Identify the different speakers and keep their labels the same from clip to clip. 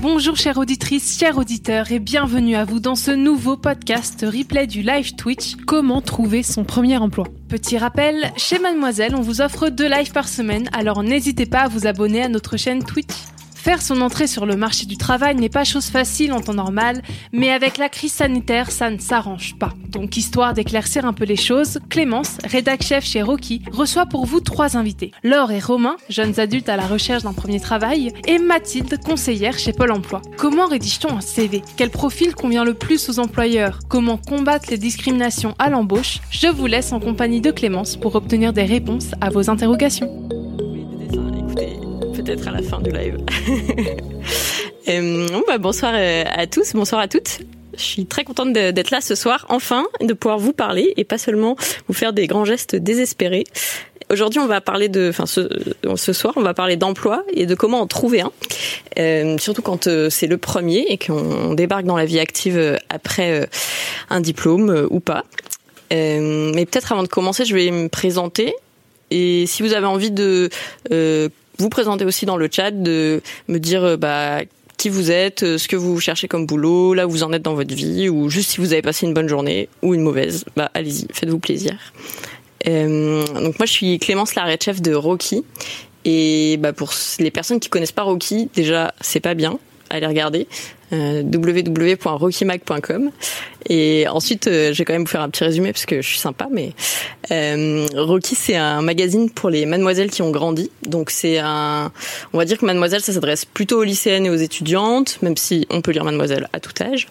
Speaker 1: Bonjour chères auditrices, chers auditeurs et bienvenue à vous dans ce nouveau podcast replay du live Twitch Comment trouver son premier emploi. Petit rappel, chez Mademoiselle, on vous offre deux lives par semaine, alors n'hésitez pas à vous abonner à notre chaîne Twitch. Faire son entrée sur le marché du travail n'est pas chose facile en temps normal, mais avec la crise sanitaire, ça ne s'arrange pas. Donc, histoire d'éclaircir un peu les choses, Clémence, rédac chef chez Rocky, reçoit pour vous trois invités. Laure et Romain, jeunes adultes à la recherche d'un premier travail, et Mathilde, conseillère chez Pôle emploi. Comment rédige-t-on un CV Quel profil convient le plus aux employeurs? Comment combattre les discriminations à l'embauche? Je vous laisse en compagnie de Clémence pour obtenir des réponses à vos interrogations
Speaker 2: peut-être à la fin du live. euh, bah, bonsoir euh, à tous, bonsoir à toutes. Je suis très contente d'être là ce soir, enfin, de pouvoir vous parler et pas seulement vous faire des grands gestes désespérés. Aujourd'hui, on va parler de, enfin, ce, ce, soir, on va parler d'emploi et de comment en trouver un. Euh, surtout quand euh, c'est le premier et qu'on débarque dans la vie active euh, après euh, un diplôme ou pas. mais peut-être avant de commencer, je vais me présenter. Et si vous avez envie de vous présenter aussi dans le chat, de me dire euh, bah qui vous êtes, euh, ce que vous cherchez comme boulot, là où vous en êtes dans votre vie, ou juste si vous avez passé une bonne journée ou une mauvaise, bah allez-y, faites-vous plaisir. Euh, donc moi je suis Clémence la chef de Rocky et bah pour les personnes qui connaissent pas Rocky, déjà c'est pas bien, allez regarder www.rockymac.com et ensuite euh, je vais quand même vous faire un petit résumé parce que je suis sympa mais euh, Rocky c'est un magazine pour les mademoiselles qui ont grandi. Donc c'est un on va dire que mademoiselle ça s'adresse plutôt aux lycéennes et aux étudiantes même si on peut lire mademoiselle à tout âge.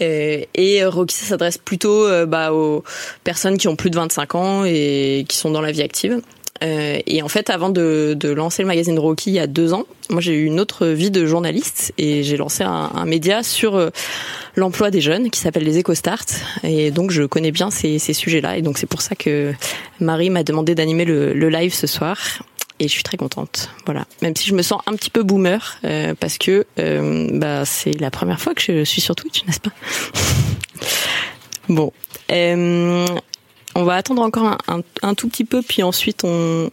Speaker 2: Et, Rocky ça s'adresse plutôt euh, bah, aux personnes qui ont plus de 25 ans et qui sont dans la vie active euh, et en fait, avant de, lancer le magazine Rocky il y a deux ans, moi j'ai eu une autre vie de journaliste et j'ai lancé un, média sur euh, l'emploi des jeunes qui s'appelle les EcoStart. Et donc je connais bien ces, sujets-là. Et donc c'est pour ça que Marie m'a demandé d'animer le, live ce soir. Et je suis très contente, voilà. Même si je me sens un petit peu boomer euh, parce que bah, c'est la première fois que je suis sur Twitch, n'est-ce pas? Bon, on va attendre encore un, tout petit peu, puis ensuite on,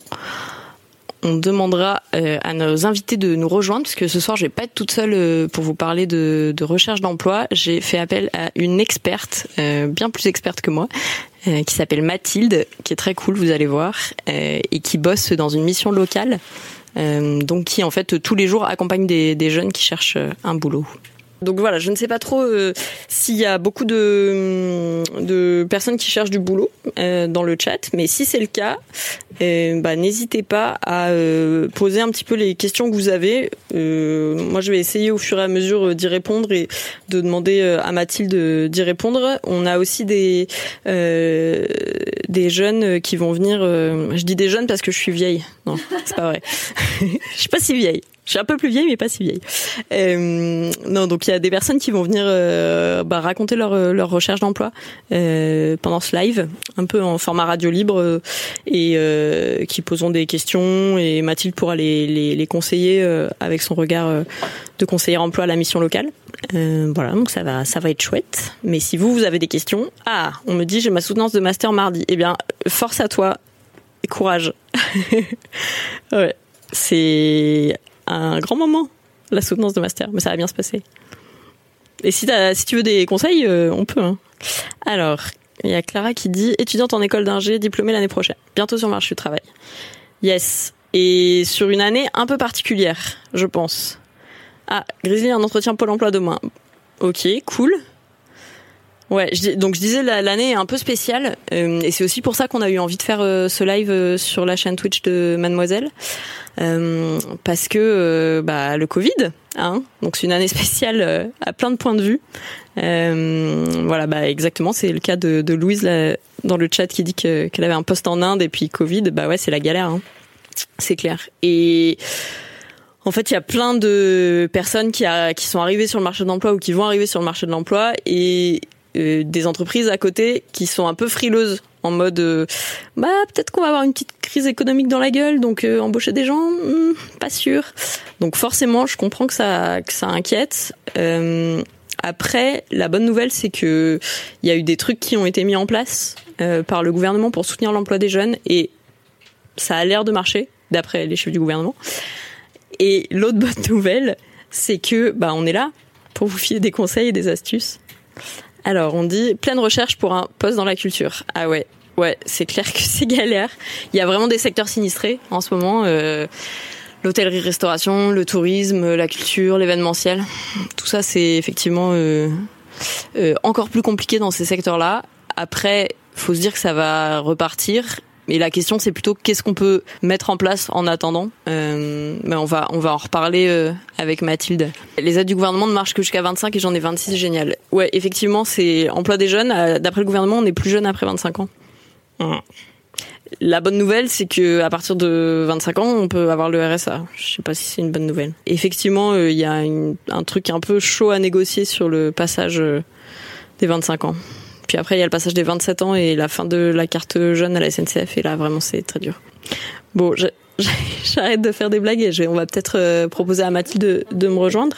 Speaker 2: demandera euh, à nos invités de nous rejoindre, puisque ce soir je vais pas être toute seule euh, pour vous parler de, recherche d'emploi. J'ai fait appel à une experte, euh, bien plus experte que moi, qui s'appelle Mathilde, qui est très cool, vous allez voir, et qui bosse dans une mission locale, donc qui en fait tous les jours accompagne des jeunes qui cherchent un boulot. Donc voilà, je ne sais pas trop euh, s'il y a beaucoup de, personnes qui cherchent du boulot euh, dans le chat, mais si c'est le cas, euh, bah, n'hésitez pas à poser un petit peu les questions que vous avez. moi, je vais essayer au fur et à mesure d'y répondre et de demander à Mathilde d'y répondre. On a aussi des des jeunes qui vont venir. je dis des jeunes parce que je suis vieille. Non, c'est pas vrai. je suis pas si vieille. Je suis un peu plus vieille, mais pas si vieille. Euh, non, donc il y a des personnes qui vont venir euh, bah, raconter leur, euh, leur recherche d'emploi pendant ce live, un peu en format radio libre, et qui poseront des questions. Et Mathilde pourra les, les, les conseiller avec son regard de conseiller emploi à la mission locale. voilà, donc ça va, ça va être chouette. Mais si vous, vous avez des questions, ah, on me dit j'ai ma soutenance de master mardi. Eh bien, force à toi, courage. ouais c'est un grand moment, la soutenance de master, mais ça va bien se passer. Et si, tu veux des conseils, euh, on peut. Hein. Alors, il y a Clara qui dit étudiante en école d'ingé, diplômée l'année prochaine, bientôt sur le marché du travail. Yes. Et sur une année un peu particulière, je pense. Ah, Grizzly, un entretien Pôle emploi demain. Ok, cool. Ouais, donc je disais l'année est un peu spéciale euh, et c'est aussi pour ça qu'on a eu envie de faire euh, ce live sur la chaîne Twitch de Mademoiselle. Euh, parce que euh, bah, le Covid Hein Donc c'est une année spéciale euh, à plein de points de vue. Euh, voilà, bah exactement, c'est le cas de, de Louise là, dans le chat qui dit qu'elle avait un poste en Inde et puis Covid. Bah ouais, c'est la galère, hein. c'est clair. Et en fait, il y a plein de personnes qui, a, qui sont arrivées sur le marché de l'emploi ou qui vont arriver sur le marché de l'emploi et euh, des entreprises à côté qui sont un peu frileuses en mode euh, bah peut-être qu'on va avoir une petite crise économique dans la gueule donc euh, embaucher des gens hmm, pas sûr. Donc forcément je comprends que ça que ça inquiète. Euh, après la bonne nouvelle c'est que il y a eu des trucs qui ont été mis en place par le gouvernement pour soutenir l'emploi des jeunes et ça a l'air de marcher d'après les chiffres du gouvernement. Et l'autre bonne nouvelle c'est que bah on est là pour vous filer des conseils et des astuces alors, on dit pleine recherche pour un poste dans la culture. Ah ouais, ouais, c'est clair que c'est galère. Il y a vraiment des secteurs sinistrés en ce moment. Euh, L'hôtellerie-restauration, le tourisme, la culture, l'événementiel. Tout ça, c'est effectivement euh, euh, encore plus compliqué dans ces secteurs-là. Après, faut se dire que ça va repartir et la question, c'est plutôt qu'est-ce qu'on peut mettre en place en attendant. Euh, mais on va, on va en reparler euh, avec Mathilde. Les aides du gouvernement ne marchent que jusqu'à 25 et j'en ai 26, génial. Ouais, effectivement, c'est emploi des jeunes. Euh, d'après le gouvernement, on est plus jeune après 25 ans. La bonne nouvelle, c'est que à partir de 25 ans, on peut avoir le RSA. Je sais pas si c'est une bonne nouvelle. Effectivement, il y a un truc un peu chaud à négocier sur le passage des 25 ans. Puis après, il y a le passage des 27 ans et la fin de la carte jeune à la SNCF. Et là, vraiment, c'est très dur. Bon, j'arrête de faire des blagues et on va peut-être euh, proposer à Mathilde de, me rejoindre.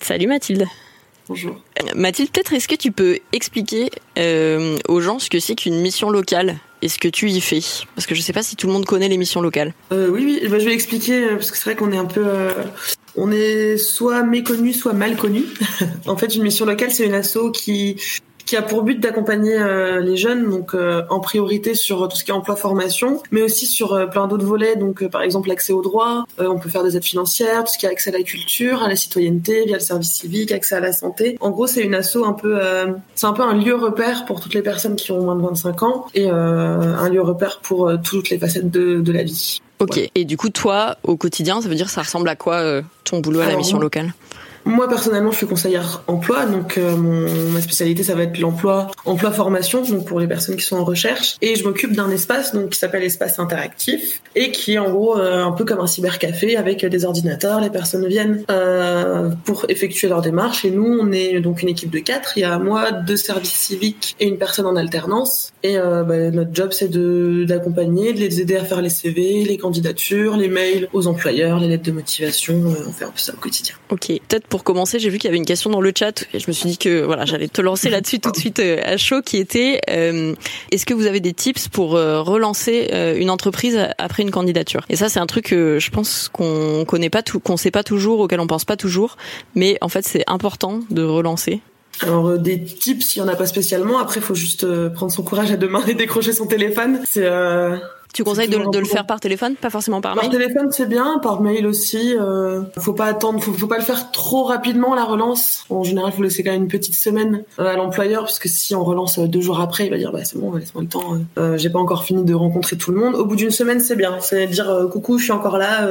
Speaker 2: Salut Mathilde.
Speaker 3: Bonjour.
Speaker 2: Mathilde, peut-être est-ce que tu peux expliquer euh, aux gens ce que c'est qu'une mission locale et ce que tu y fais? Parce que je ne sais pas si tout le monde connaît les missions locales.
Speaker 3: Euh, oui, oui, bah, je vais expliquer parce que c'est vrai qu'on est un peu, on est soit méconnu, soit mal connu. en fait, une mission locale, c'est une asso qui qui a pour but d'accompagner euh, les jeunes, donc euh, en priorité sur tout ce qui est emploi-formation, mais aussi sur euh, plein d'autres volets, donc par exemple l'accès aux droits, on peut faire des aides financières, tout ce qui est accès à la culture, à la citoyenneté, via le service civique, accès à la santé. En gros, c'est une asso un peu, c'est un peu un lieu repère pour toutes les personnes qui ont moins de 25 ans et un lieu repère pour toutes les facettes de, de la vie.
Speaker 2: Ok. Et du coup, toi, au quotidien, ça veut dire ça ressemble à quoi ton boulot à la mission locale?
Speaker 3: Moi personnellement, je suis conseillère emploi, donc euh, mon, ma spécialité ça va être l'emploi, emploi formation, donc pour les personnes qui sont en recherche, et je m'occupe d'un espace donc qui s'appelle espace interactif et qui est en gros euh, un peu comme un cybercafé avec des ordinateurs. Les personnes viennent euh, pour effectuer leur démarche et nous on est donc une équipe de quatre. Il y a moi, deux services civiques et une personne en alternance. Et bah, notre job c'est de d'accompagner, de les aider à faire les CV, les candidatures, les mails aux employeurs, les lettres de motivation. on fait un peu ça au quotidien.
Speaker 2: Ok, peut-être commencer, j'ai vu qu'il y avait une question dans le chat et je me suis dit que voilà, j'allais te lancer là-dessus tout de suite euh, à chaud qui était euh, est-ce que vous avez des tips pour euh, relancer une entreprise après une candidature? Et ça c'est un truc que je pense qu'on connaît pas tout qu'on sait pas toujours auquel on pense pas toujours, mais en fait c'est important de relancer.
Speaker 3: Alors des tips, il y en a pas spécialement. Après, il faut juste prendre son courage à deux mains et décrocher son téléphone. C'est
Speaker 2: tu conseilles de, de le faire par téléphone, pas forcément par, mail
Speaker 3: Par téléphone, c'est bien, par mail aussi. Euh, faut pas attendre, faut, faut pas le faire trop rapidement la relance. En général, faut laisser quand même une petite semaine euh, à l'employeur, parce que si on relance euh, deux jours après, il va dire bah c'est bon, laisse-moi le temps. Euh, euh, j'ai pas encore fini de rencontrer tout le monde. Au bout d'une semaine, c'est bien. C'est dire coucou, je suis encore là.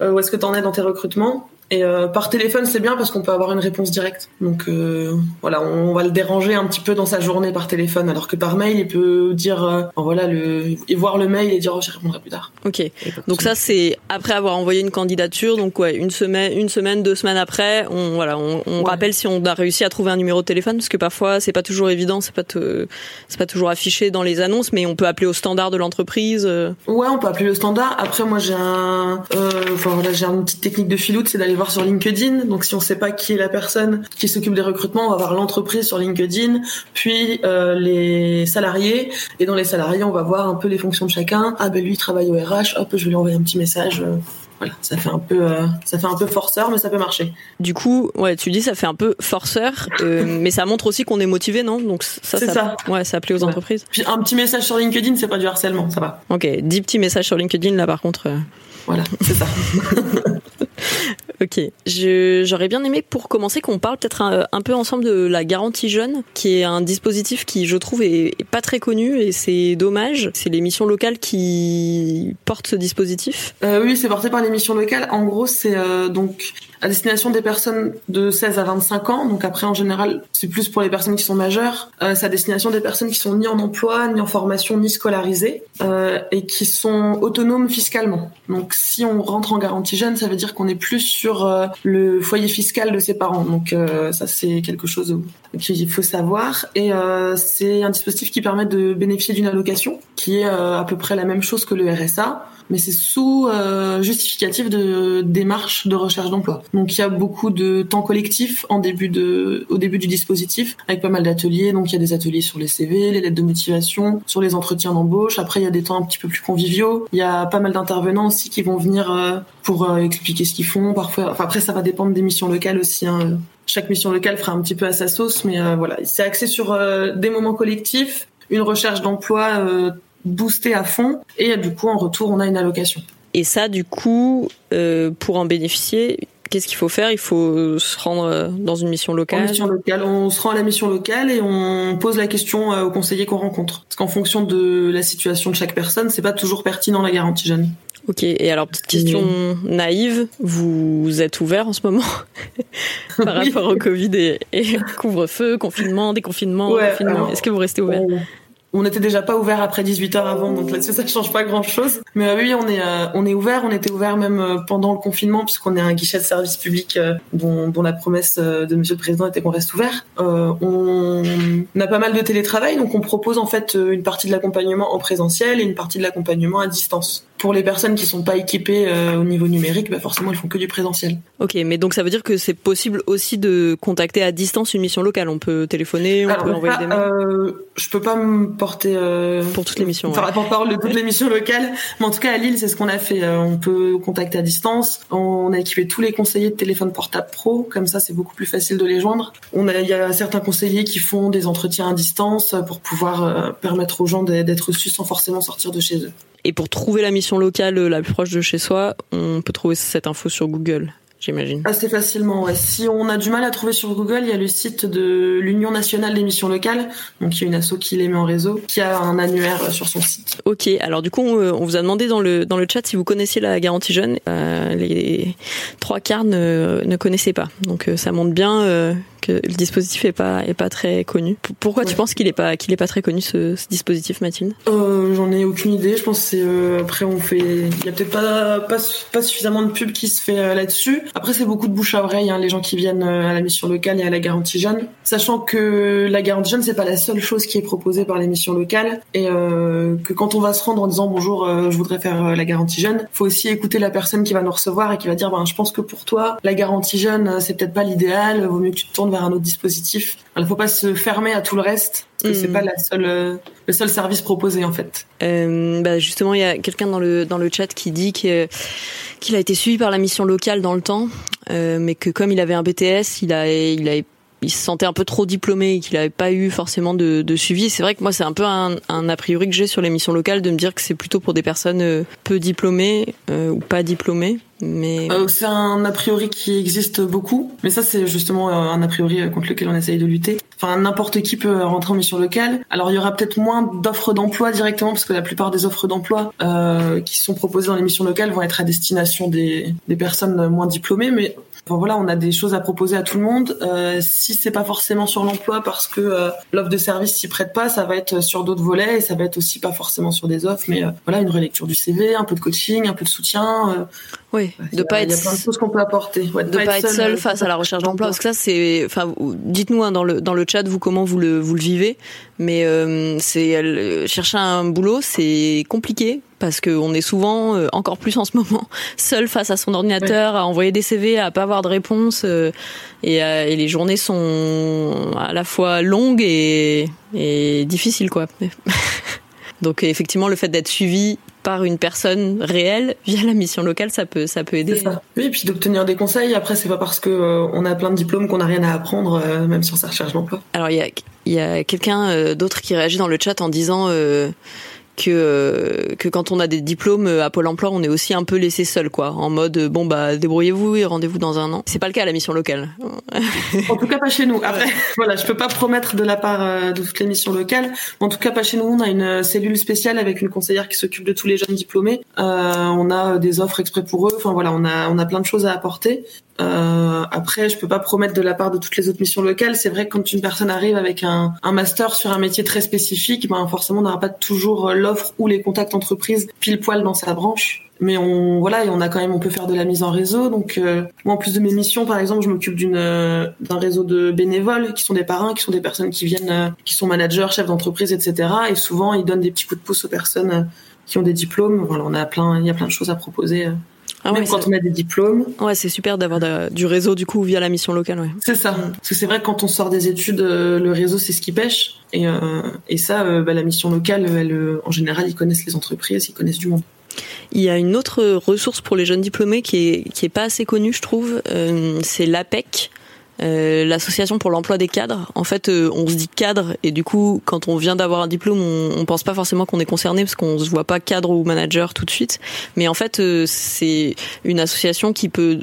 Speaker 3: où est-ce que t'en es dans tes recrutements? Et euh, par téléphone, c'est bien parce qu'on peut avoir une réponse directe. Donc euh, voilà, on va le déranger un petit peu dans sa journée par téléphone, alors que par mail, il peut dire, euh, voilà, le, et voir le mail et dire, oh, j'y répondrai plus tard.
Speaker 2: Ok. Donc ça, c'est après avoir envoyé une candidature, donc ouais, une semaine, une semaine, deux semaines après, on voilà, on, on rappelle si on a réussi à trouver un numéro de téléphone, parce que parfois c'est pas toujours évident, c'est pas c'est pas toujours affiché dans les annonces, mais on peut appeler au standard de l'entreprise.
Speaker 3: Ouais, on peut appeler le standard. Après, moi, j'ai un, enfin voilà, j'ai une petite technique de filoute, c'est d'aller voir sur LinkedIn. Donc si on sait pas qui est la personne qui s'occupe des recrutements, on va voir l'entreprise sur LinkedIn, puis euh, les salariés. Et dans les salariés, on va voir un peu les fonctions de chacun. Ah ben lui il travaille au RH, hop, je vais lui envoyer un petit message. Euh, voilà, ça fait un peu, euh, ça fait un peu forceur, mais ça peut marcher.
Speaker 2: Du coup, ouais, tu dis ça fait un peu forceur, mais ça montre aussi qu'on est motivé, non? Donc ça,
Speaker 3: ça, ça,
Speaker 2: ouais, ça plaît aux entreprises.
Speaker 3: Puis un petit message sur LinkedIn, c'est pas du harcèlement, ça va.
Speaker 2: Ok, dix petits messages sur LinkedIn là, par contre.
Speaker 3: Voilà, c'est ça.
Speaker 2: Ok. J'aurais bien aimé, pour commencer, qu'on parle peut-être un, peu ensemble de la garantie jeune, qui est un dispositif qui, je trouve, est, pas très connu et c'est dommage. C'est les missions locales qui portent ce dispositif.
Speaker 3: Euh, oui, c'est porté par les missions locales. En gros, c'est euh, donc à destination des personnes de 16 à 25 ans. Donc après, en général, c'est plus pour les personnes qui sont majeures. Euh, c'est à destination des personnes qui sont ni en emploi, ni en formation, ni scolarisées euh, et qui sont autonomes fiscalement. Donc si on rentre en garantie jeune, ça veut dire qu'on est plus sur euh, le foyer fiscal de ses parents. Donc euh, ça, c'est quelque chose qu'il faut savoir. Et euh, c'est un dispositif qui permet de bénéficier d'une allocation qui est à peu près la même chose que le RSA mais c'est sous euh, justificatif de démarche de recherche d'emploi. Donc il y a beaucoup de temps collectif en début de, au début du dispositif, avec pas mal d'ateliers. Donc il y a des ateliers sur les CV, les lettres de motivation, sur les entretiens d'embauche. Après il y a des temps un petit peu plus conviviaux. Il y a pas mal d'intervenants aussi qui vont venir euh, pour euh, expliquer ce qu'ils font. Parfois, enfin après ça va dépendre des missions locales aussi. Hein. Chaque mission locale fera un petit peu à sa sauce, mais voilà, c'est axé sur des moments collectifs, une recherche d'emploi booster à fond et du coup en retour on a une allocation.
Speaker 2: Et ça du coup euh, pour en bénéficier Qu'est-ce qu'il faut faire? Il faut se rendre euh, dans une mission locale?
Speaker 3: mission locale, on se rend à la mission locale et on pose la question euh, aux conseillers qu'on rencontre. Parce qu'en fonction de la situation de chaque personne, c'est pas toujours pertinent la garantie jeune.
Speaker 2: Ok. Et alors petite question naïve, vous êtes ouvert en ce moment par rapport au Covid et, couvre-feu, confinement, déconfinement, confinement? Est-ce que vous restez ouvert?
Speaker 3: On n'était déjà pas ouvert après 18 heures avant, donc là-dessus ça change pas grand-chose. Mais euh, oui, on est euh, on est ouvert. On était ouvert même euh, pendant le confinement puisqu'on est un guichet de service public dont, dont la promesse de Monsieur le Président était qu'on reste ouvert. on a pas mal de télétravail, donc on propose en fait une partie de l'accompagnement en présentiel et une partie de l'accompagnement à distance pour les personnes qui sont pas équipées au niveau numérique, bah forcément ils font que du présentiel.
Speaker 2: Ok, mais donc ça veut dire que c'est possible aussi de contacter à distance une mission locale. On peut téléphoner, on peut envoyer des mails.
Speaker 3: Euh, je peux pas me porter euh,
Speaker 2: pour toutes les missions.
Speaker 3: Enfin, ouais. parole de toutes les missions locales, mais en tout cas à Lille c'est ce qu'on a fait. Euh, on peut contacter à distance. On a équipé tous les conseillers de téléphone portable pro, comme ça c'est beaucoup plus facile de les joindre. On a, il y a certains conseillers qui font des entretiens à distance pour pouvoir euh, permettre aux gens d'être reçus sans forcément sortir de chez eux.
Speaker 2: Et pour trouver la mission locale la plus proche de chez soi, on peut trouver cette info sur Google j'imagine.
Speaker 3: Assez facilement, ouais. Si on a du mal à trouver sur Google, il y a le site de l'Union nationale des missions locales, donc il y a une asso qui les met en réseau, qui a un annuaire sur son site.
Speaker 2: Ok, alors du coup, on, vous a demandé dans le, dans le chat si vous connaissiez la garantie jeune. Euh, les trois quarts ne, ne connaissaient pas. Donc euh, ça montre bien euh, que le dispositif est pas est pas très connu. Pourquoi tu penses qu'il est pas qu'il est pas très connu ce, ce dispositif, Mathilde?
Speaker 3: Euh, J'en ai aucune idée. Je pense que c'est euh, après on fait il y a peut-être pas, pas, pas suffisamment de pub qui se fait euh, là-dessus. Après c'est beaucoup de bouche à oreille hein, les gens qui viennent à la mission locale et à la garantie jeune, sachant que la garantie jeune c'est pas la seule chose qui est proposée par les missions locales et que quand on va se rendre en disant bonjour je voudrais faire la garantie jeune, faut aussi écouter la personne qui va nous recevoir et qui va dire ben je pense que pour toi la garantie jeune c'est peut-être pas l'idéal, vaut mieux que tu te tournes un autre dispositif. Il ne faut pas se fermer à tout le reste parce que c'est hmm. pas la seule le seul service proposé en fait.
Speaker 2: Euh, bah justement, il y a quelqu'un dans le dans le chat qui dit que qu'il a été suivi par la mission locale dans le temps, euh, mais que comme il avait un BTS, il a il a il se sentait un peu trop diplômé et qu'il n'avait pas eu forcément de, suivi. C'est vrai que moi, c'est un peu un, a priori que j'ai sur les missions locales de me dire que c'est plutôt pour des personnes euh, peu diplômées euh, ou pas diplômées. Mais
Speaker 3: euh, c'est un a priori qui existe beaucoup, mais ça c'est justement un a priori contre lequel on essaye de lutter. Enfin, n'importe qui peut rentrer en mission locale. Alors il y aura peut-être moins d'offres d'emploi directement parce que la plupart des offres d'emploi qui sont proposées dans les missions locales vont être à destination des, des personnes moins diplômées, mais Enfin, voilà, on a des choses à proposer à tout le monde. Euh, si c'est pas forcément sur l'emploi parce que euh, l'offre de service s'y prête pas, ça va être sur d'autres volets et ça va être aussi pas forcément sur des offres, mais euh, voilà, une relecture du CV, un peu de coaching, un peu de soutien. Euh,
Speaker 2: oui, de pas être.
Speaker 3: Il y a plein de choses qu'on peut apporter.
Speaker 2: de, pas, pas, être seul, face à la recherche d'emploi, parce que ça c'est, enfin, dites-nous hein, dans le dans le chat vous comment vous le vous le vivez, mais c'est chercher un boulot c'est compliqué parce qu'on est souvent, euh, encore plus en ce moment, seul face à son ordinateur, à envoyer des CV, à pas avoir de réponse, euh, et, euh, et, les journées sont à la fois longues et, et difficiles, quoi. Donc effectivement, le fait d'être suivi par une personne réelle via la mission locale, ça peut, ça peut aider.
Speaker 3: Ça. Oui, et puis d'obtenir des conseils. Après, c'est pas parce que on a plein de diplômes qu'on n'a rien à apprendre, même sur sa recherche d'emploi.
Speaker 2: Alors il y a, y a quelqu'un d'autre qui réagit dans le chat en disant que que quand on a des diplômes à Pôle Emploi, on est aussi un peu laissé seul, quoi, en mode bon bah débrouillez-vous et rendez-vous dans un an. C'est pas le cas à la mission locale.
Speaker 3: en tout cas pas chez nous. Après, voilà, je peux pas promettre de la part euh, de toutes les missions locales. En tout cas pas chez nous. On a une cellule spéciale avec une conseillère qui s'occupe de tous les jeunes diplômés. Euh, on a des offres exprès pour eux. Enfin voilà, on a on a plein de choses à apporter. Euh, après, je peux pas promettre de la part de toutes les autres missions locales. C'est vrai que quand une personne arrive avec un, un master sur un métier très spécifique, ben forcément, on n'aura pas toujours l'offre ou les contacts entreprises pile poil dans sa branche. Mais on voilà, et on a quand même, on peut faire de la mise en réseau. Donc euh, moi, en plus de mes missions, par exemple, je m'occupe d'une euh, d'un réseau de bénévoles qui sont des parrains, qui sont des personnes qui viennent, euh, qui sont managers, chefs d'entreprise, etc. Et souvent, ils donnent des petits coups de pouce aux personnes qui ont des diplômes. Voilà, on a plein, il y a plein de choses à proposer. Ah ouais, Même quand on a des diplômes.
Speaker 2: Ouais, c'est super d'avoir du réseau du coup via la mission locale. Ouais.
Speaker 3: C'est ça. Parce que c'est vrai que quand on sort des études, euh, le réseau c'est ce qui pêche. Et, euh, et ça, euh, bah, la mission locale, elle, en général, ils connaissent les entreprises, ils connaissent du monde.
Speaker 2: Il y a une autre ressource pour les jeunes diplômés qui est, qui est pas assez connue, je trouve. c'est l'APEC. Euh, l'association pour l'emploi des cadres. En fait, euh, on se dit cadre et du coup, quand on vient d'avoir un diplôme, on, on pense pas forcément qu'on est concerné parce qu'on se voit pas cadre ou manager tout de suite. Mais en fait, euh, c'est une association qui peut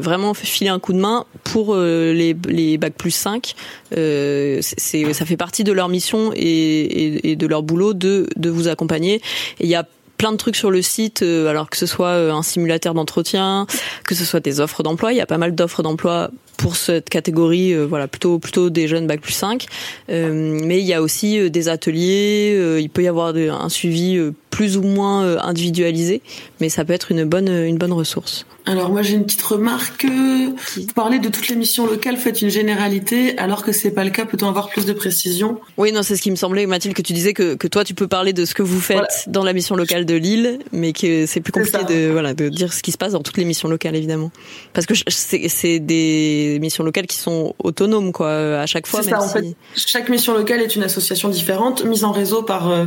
Speaker 2: vraiment filer un coup de main pour les, les bac plus 5. c'est ça fait partie de leur mission et, et, de leur boulot de, de vous accompagner. Il y a plein de trucs sur le site, alors que ce soit un simulateur d'entretien, que ce soit des offres d'emploi. Il y a pas mal d'offres d'emploi pour cette catégorie, euh, voilà, plutôt plutôt des jeunes bac plus 5. Euh, mais il y a aussi euh, des ateliers, il peut y avoir un suivi plus ou moins individualisé, mais ça peut être une bonne une bonne ressource.
Speaker 3: Alors moi j'ai une petite remarque. Vous parlez de toutes les missions locales, faites une généralité, alors que c'est pas le cas. Peut-on avoir plus de précision?
Speaker 2: Oui, non, c'est ce qui me semblait, Mathilde, que tu disais que, que toi tu peux parler de ce que vous faites dans la mission locale de Lille, mais que c'est plus compliqué de voilà de dire ce qui se passe dans toutes les missions locales évidemment, parce que c'est des missions locales qui sont autonomes quoi à chaque fois.
Speaker 3: ça, en fait, chaque mission locale est une association différente, mise en réseau par euh,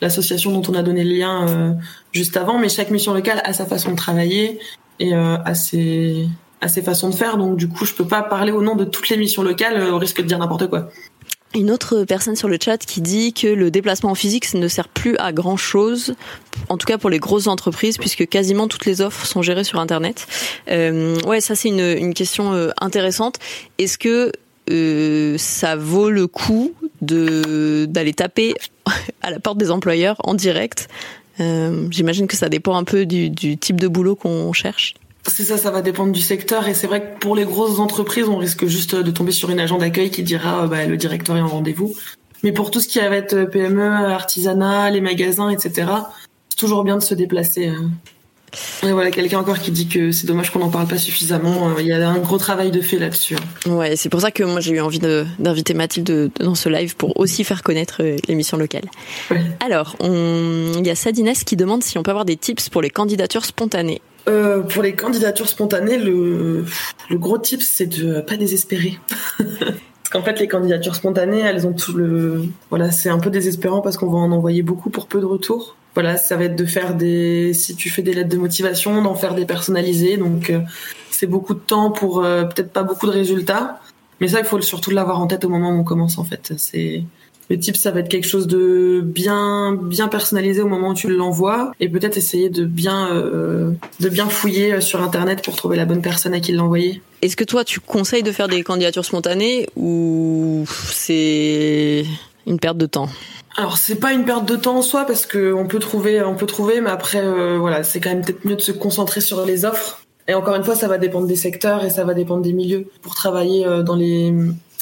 Speaker 3: l'association dont on a donné le lien euh, juste avant, mais chaque mission locale a sa façon de travailler et euh, à ses à ses façons de faire. Donc du coup, je peux pas parler au nom de toutes les missions locales euh, au risque de dire n'importe quoi.
Speaker 2: Une autre personne sur le chat qui dit que le déplacement en physique ne sert plus à grand chose, en tout cas pour les grosses entreprises, puisque quasiment toutes les offres sont gérées sur Internet. Euh, ouais, ça c'est une, question euh, intéressante. Est-ce que euh, ça vaut le coup d'aller taper à la porte des employeurs en direct? J'imagine que ça dépend un peu du type de boulot qu'on cherche.
Speaker 3: C'est ça, ça va dépendre du secteur et c'est vrai que pour les grosses entreprises, on risque juste de tomber sur une agent d'accueil qui dira euh, bah, le directeur est en rendez-vous. Mais pour tout ce qui va être euh, PME, artisanat, les magasins, etc., c'est toujours bien de se déplacer. Euh. Et voilà, quelqu'un encore qui dit que c'est dommage qu'on n'en parle pas suffisamment. Il y a un gros travail de fait là-dessus.
Speaker 2: Ouais, c'est pour ça que moi j'ai eu envie d'inviter Mathilde dans ce live pour aussi faire connaître l'émission locale. Alors, il y a Sadines qui demande si on peut avoir des tips pour les candidatures spontanées.
Speaker 3: Euh, pour les candidatures spontanées, le, gros tip, c'est de pas désespérer. parce qu'en fait, les candidatures spontanées, elles ont tout le. Voilà, c'est un peu désespérant parce qu'on va en envoyer beaucoup pour peu de retours. Voilà, ça va être de faire des. Si tu fais des lettres de motivation, d'en faire des personnalisées. Donc, euh, c'est beaucoup de temps pour euh, peut-être pas beaucoup de résultats. Mais ça, il faut surtout l'avoir en tête au moment où on commence, en fait. C'est le type, ça va être quelque chose de bien, bien personnalisé au moment où tu l'envoies, et peut-être essayer de bien, euh, de bien fouiller sur Internet pour trouver la bonne personne à qui l'envoyer.
Speaker 2: Est-ce que toi, tu conseilles de faire des candidatures spontanées ou c'est une perte de temps?
Speaker 3: Alors c'est pas une perte de temps en soi parce que on peut trouver, on peut trouver, mais après euh, voilà, c'est quand même peut-être mieux de se concentrer sur les offres. Et encore une fois, ça va dépendre des secteurs et ça va dépendre des milieux. Pour travailler euh, dans les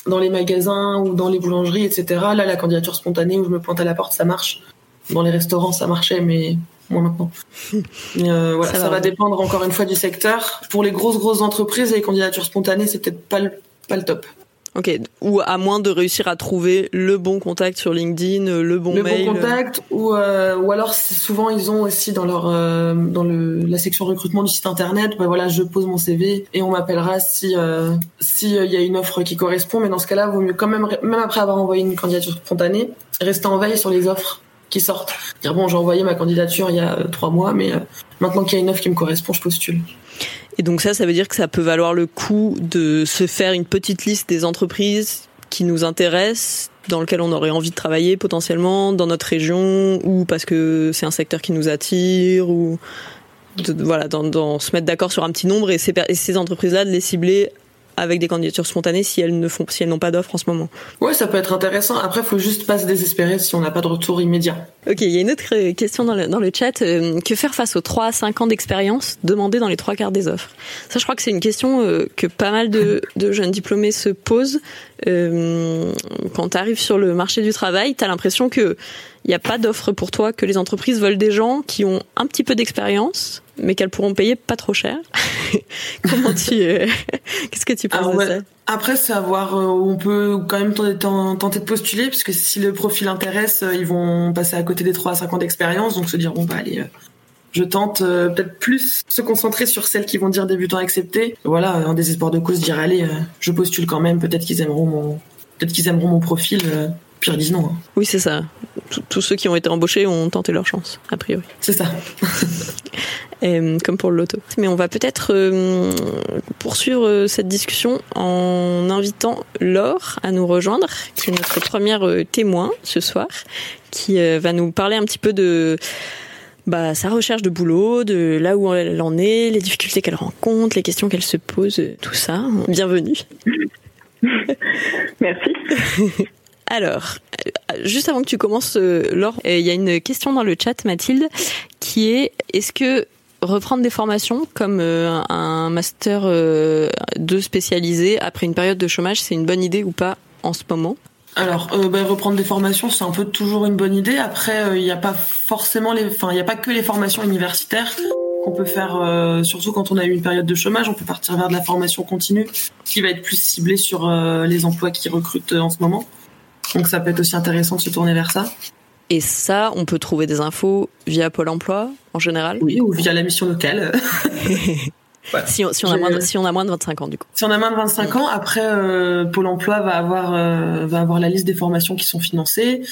Speaker 3: dans les magasins ou dans les boulangeries, etc. Là, la candidature spontanée où je me pointe à la porte, ça marche. Dans les restaurants, ça marchait, mais moins maintenant. Euh, voilà, ça, va, dépendre encore une fois du secteur. Pour les grosses grosses entreprises, les candidatures spontanées, c'est peut-être pas le, pas le top.
Speaker 2: Ok, ou à moins de réussir à trouver le bon contact sur LinkedIn, euh, le bon mail.
Speaker 3: Le bon contact, ou euh, ou alors souvent ils ont aussi dans leur euh, dans le la section recrutement du site internet, bah voilà, je pose mon CV et on m'appellera si euh, si il y a une offre qui correspond. Mais dans ce cas-là, vaut mieux quand même même après avoir envoyé une candidature spontanée, rester en veille sur les offres qui sortent. Dire bon, j'ai envoyé ma candidature il y a trois mois, mais maintenant qu'il y a une offre qui me correspond, je postule.
Speaker 2: Et donc ça, ça veut dire que ça peut valoir le coup de se faire une petite liste des entreprises qui nous intéressent, dans lequel on aurait envie de travailler potentiellement dans notre région ou parce que c'est un secteur qui nous attire ou voilà, dans, se mettre d'accord sur un petit nombre et et ces entreprises-là de les cibler avec des candidatures spontanées si elles ne font, si elles n'ont pas d'offre en ce moment.
Speaker 3: Ouais, ça peut être intéressant. Après, il faut juste pas se désespérer si on n'a pas de retour immédiat.
Speaker 2: Ok, il y a une autre euh, question dans le, dans le chat. Euh, que faire face aux 3 à 5 ans d'expérience demandés dans les trois quarts des offres? Ça, je crois que c'est une question euh, que pas mal de, de, jeunes diplômés se posent. Euh, quand tu arrives sur le marché du travail, tu as l'impression que il n'y a pas d'offre pour toi, que les entreprises veulent des gens qui ont un petit peu d'expérience, mais qu'elles pourront payer pas trop cher. Comment tu, euh, qu'est-ce que tu penses ah de ça?
Speaker 3: Après, c'est à voir. Euh, on peut quand même tenter de postuler, puisque si le profil intéresse, euh, ils vont passer à côté des 3 à 5 ans d'expérience, donc se dire bon bah allez. je tente peut-être plus se concentrer sur celles qui vont dire débutants acceptés. Voilà, en désespoir de cause, dire allez, je postule quand même. Peut-être qu'ils aimeront mon, peut-être qu'ils aimeront mon profil non. Hein.
Speaker 2: Oui, c'est ça. Tous ceux qui ont été embauchés ont tenté leur chance, a priori.
Speaker 3: C'est ça.
Speaker 2: comme pour le loto. Mais on va peut-être euh, poursuivre euh, cette discussion en invitant Laure à nous rejoindre, qui est notre première euh, témoin ce soir, qui va nous parler un petit peu de bah, sa recherche de boulot, de là où elle en est, les difficultés qu'elle rencontre, les questions qu'elle se pose, tout ça. Bienvenue.
Speaker 4: Merci.
Speaker 2: Alors, euh, juste avant que tu commences, euh, Laure, euh, il y a une question dans le chat, Mathilde, qui est est-ce que reprendre des formations comme un master 2 spécialisé après une période de chômage, c'est une bonne idée ou pas en ce moment?
Speaker 3: Alors, bah, reprendre des formations, c'est un peu toujours une bonne idée. Après, il n'y a pas forcément les, enfin, il n'y a pas que les formations universitaires qu'on peut faire, surtout quand on a eu une période de chômage. On peut partir vers de la formation continue, qui va être plus ciblée sur les emplois qui recrutent en ce moment. Donc ça peut être aussi intéressant de se tourner vers ça.
Speaker 2: Et ça, on peut trouver des infos via Pôle Emploi en général
Speaker 3: Oui, ou via la mission locale.
Speaker 2: si, on, a moins de, si on a moins de 25 ans, du coup.
Speaker 3: Si on a moins de 25 ans, après, euh, Pôle Emploi va avoir, euh, va avoir la liste des formations qui sont financées.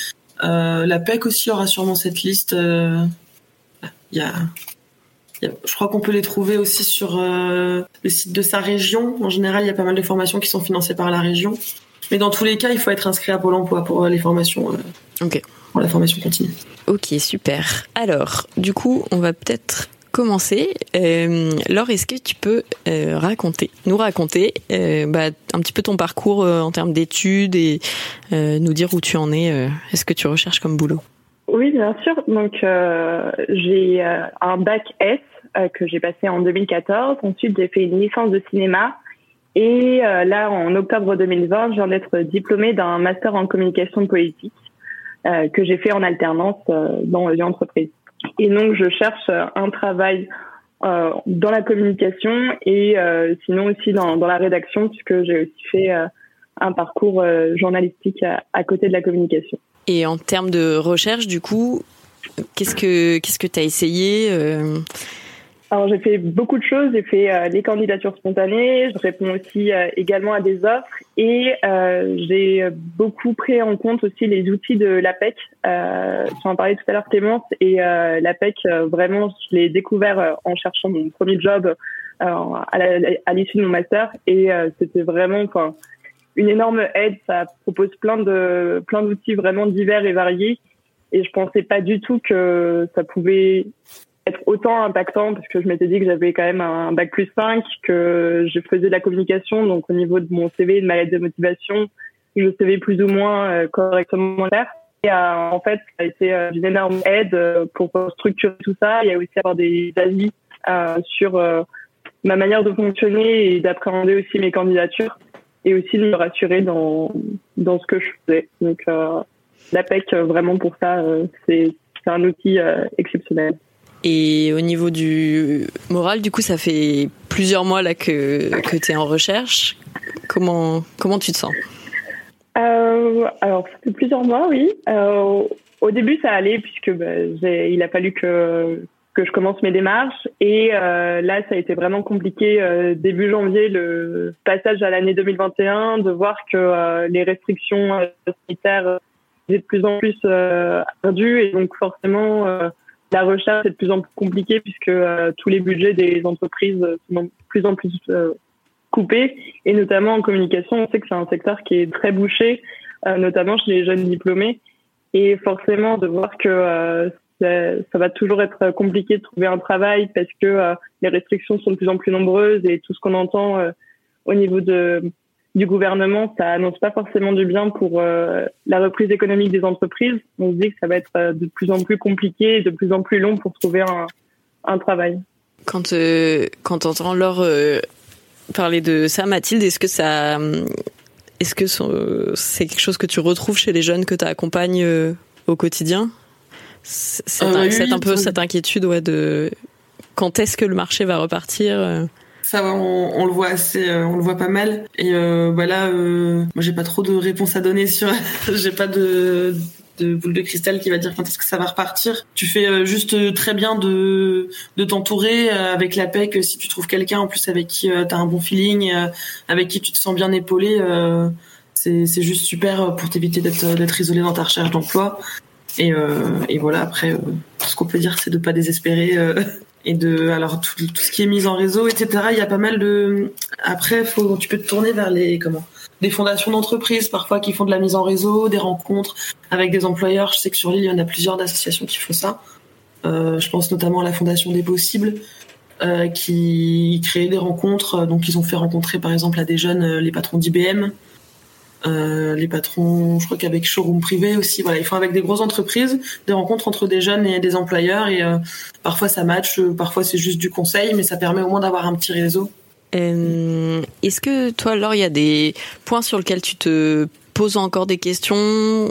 Speaker 3: Euh, la PEC aussi aura sûrement cette liste. Il y a, je crois qu'on peut les trouver aussi sur le site de sa région. En général, il y a pas mal de formations qui sont financées par la région. Mais dans tous les cas, il faut être inscrit à Pôle emploi pour euh, les formations. Euh,
Speaker 2: ok.
Speaker 3: Pour la formation continue.
Speaker 2: Ok, super. Alors, du coup, on va peut-être commencer. Euh, Laure, est-ce que tu peux euh, raconter, nous raconter bah, un petit peu ton parcours en termes d'études et nous dire où tu en es Est-ce que tu recherches comme boulot?
Speaker 4: Oui, bien sûr. Donc, j'ai un bac S que j'ai passé en 2014. Ensuite, j'ai fait une licence de cinéma et euh, là, en octobre 2020, je viens d'être diplômée d'un master en communication politique euh, que j'ai fait en alternance euh, dans l'entreprise. Et donc, je cherche un travail euh, dans la communication et sinon aussi dans, dans, la rédaction, puisque j'ai aussi fait un parcours journalistique à, à, côté de la communication.
Speaker 2: Et en termes de recherche, du coup, qu'est-ce que qu'est-ce que tu as essayé
Speaker 4: alors j'ai fait beaucoup de choses, j'ai fait euh, les candidatures spontanées, je réponds aussi euh, également à des offres. Et euh, j'ai beaucoup pris en compte aussi les outils de l'APEC. Euh, tu en parlais tout à l'heure Clémence. Et l'APEC vraiment je l'ai découvert en cherchant mon premier job à l'issue de mon master. Et c'était vraiment une énorme aide. Ça propose plein de plein d'outils vraiment divers et variés. Et je pensais pas du tout que ça pouvait être autant impactant parce que je m'étais dit que j'avais quand même un bac plus 5, que je faisais de la communication, donc au niveau de mon CV de ma lettre de motivation, je savais plus ou moins euh, correctement faire. Et euh, en fait, ça a été euh, une énorme aide pour structurer tout ça. Il y a aussi avoir des avis sur ma manière de fonctionner et d'appréhender aussi mes candidatures et aussi de me rassurer dans, dans ce que je faisais. Donc l'APEC, vraiment pour ça, c'est un outil exceptionnel.
Speaker 2: Et au niveau du moral, du coup, ça fait plusieurs mois là que, tu es en recherche. Comment, comment tu te sens?
Speaker 4: Euh, Alors, ça fait plusieurs mois, oui. Euh, au début, ça allait puisque bah, il a fallu que, que je commence mes démarches. Et euh, là, ça a été vraiment compliqué début janvier, le passage à l'année 2021, de voir que les restrictions sanitaires étaient de plus en plus ardues. Et donc, forcément la recherche est de plus en plus compliquée puisque euh, tous les budgets des entreprises sont de plus en plus euh, coupés et notamment en communication, on sait que c'est un secteur qui est très bouché notamment chez les jeunes diplômés. Et forcément, de voir que ça, va toujours être compliqué de trouver un travail parce que les restrictions sont de plus en plus nombreuses et tout ce qu'on entend au niveau de du gouvernement, ça annonce pas forcément du bien pour euh, la reprise économique des entreprises. On se dit que ça va être euh, de plus en plus compliqué et de plus en plus long pour trouver un, un travail.
Speaker 2: Quand euh, quand entends Laure parler de ça, Mathilde, est-ce que ça est-ce que c'est quelque chose que tu retrouves chez les jeunes que tu accompagnes au quotidien? C'est un, peu cette inquiétude ouais de quand est-ce que le marché va repartir
Speaker 3: ça, on, on, le voit assez, euh, on le voit pas mal. Et euh, voilà, euh, moi j'ai pas trop de réponses à donner sur, j'ai pas de, de boule de cristal qui va dire quand est-ce que ça va repartir. Tu fais juste très bien de, de t'entourer avec la PEC si tu trouves quelqu'un en plus avec qui tu as un bon feeling, avec qui tu te sens bien épaulé. c'est, juste super pour t'éviter d'être, isolé dans ta recherche d'emploi. Et, et voilà, après, ce qu'on peut dire, c'est de pas désespérer et de alors tout, tout, ce qui est mise en réseau etc il y a pas mal de après faut tu peux te tourner vers les comment des fondations d'entreprises parfois qui font de la mise en réseau des rencontres avec des employeurs. Je sais que sur l'île il y en a plusieurs d'associations qui font ça. Euh, je pense notamment à la fondation des possibles euh, qui crée des rencontres. Donc ils ont fait rencontrer par exemple à des jeunes euh, les patrons d'IBM euh, les patrons, je crois qu'avec showroom privé aussi, voilà, ils font avec des grosses entreprises des rencontres entre des jeunes et des employeurs et euh, parfois ça match, euh, parfois c'est juste du conseil, mais ça permet au moins d'avoir un petit réseau.
Speaker 2: Est-ce que toi, alors, il y a des points sur lesquels tu te poses encore des questions,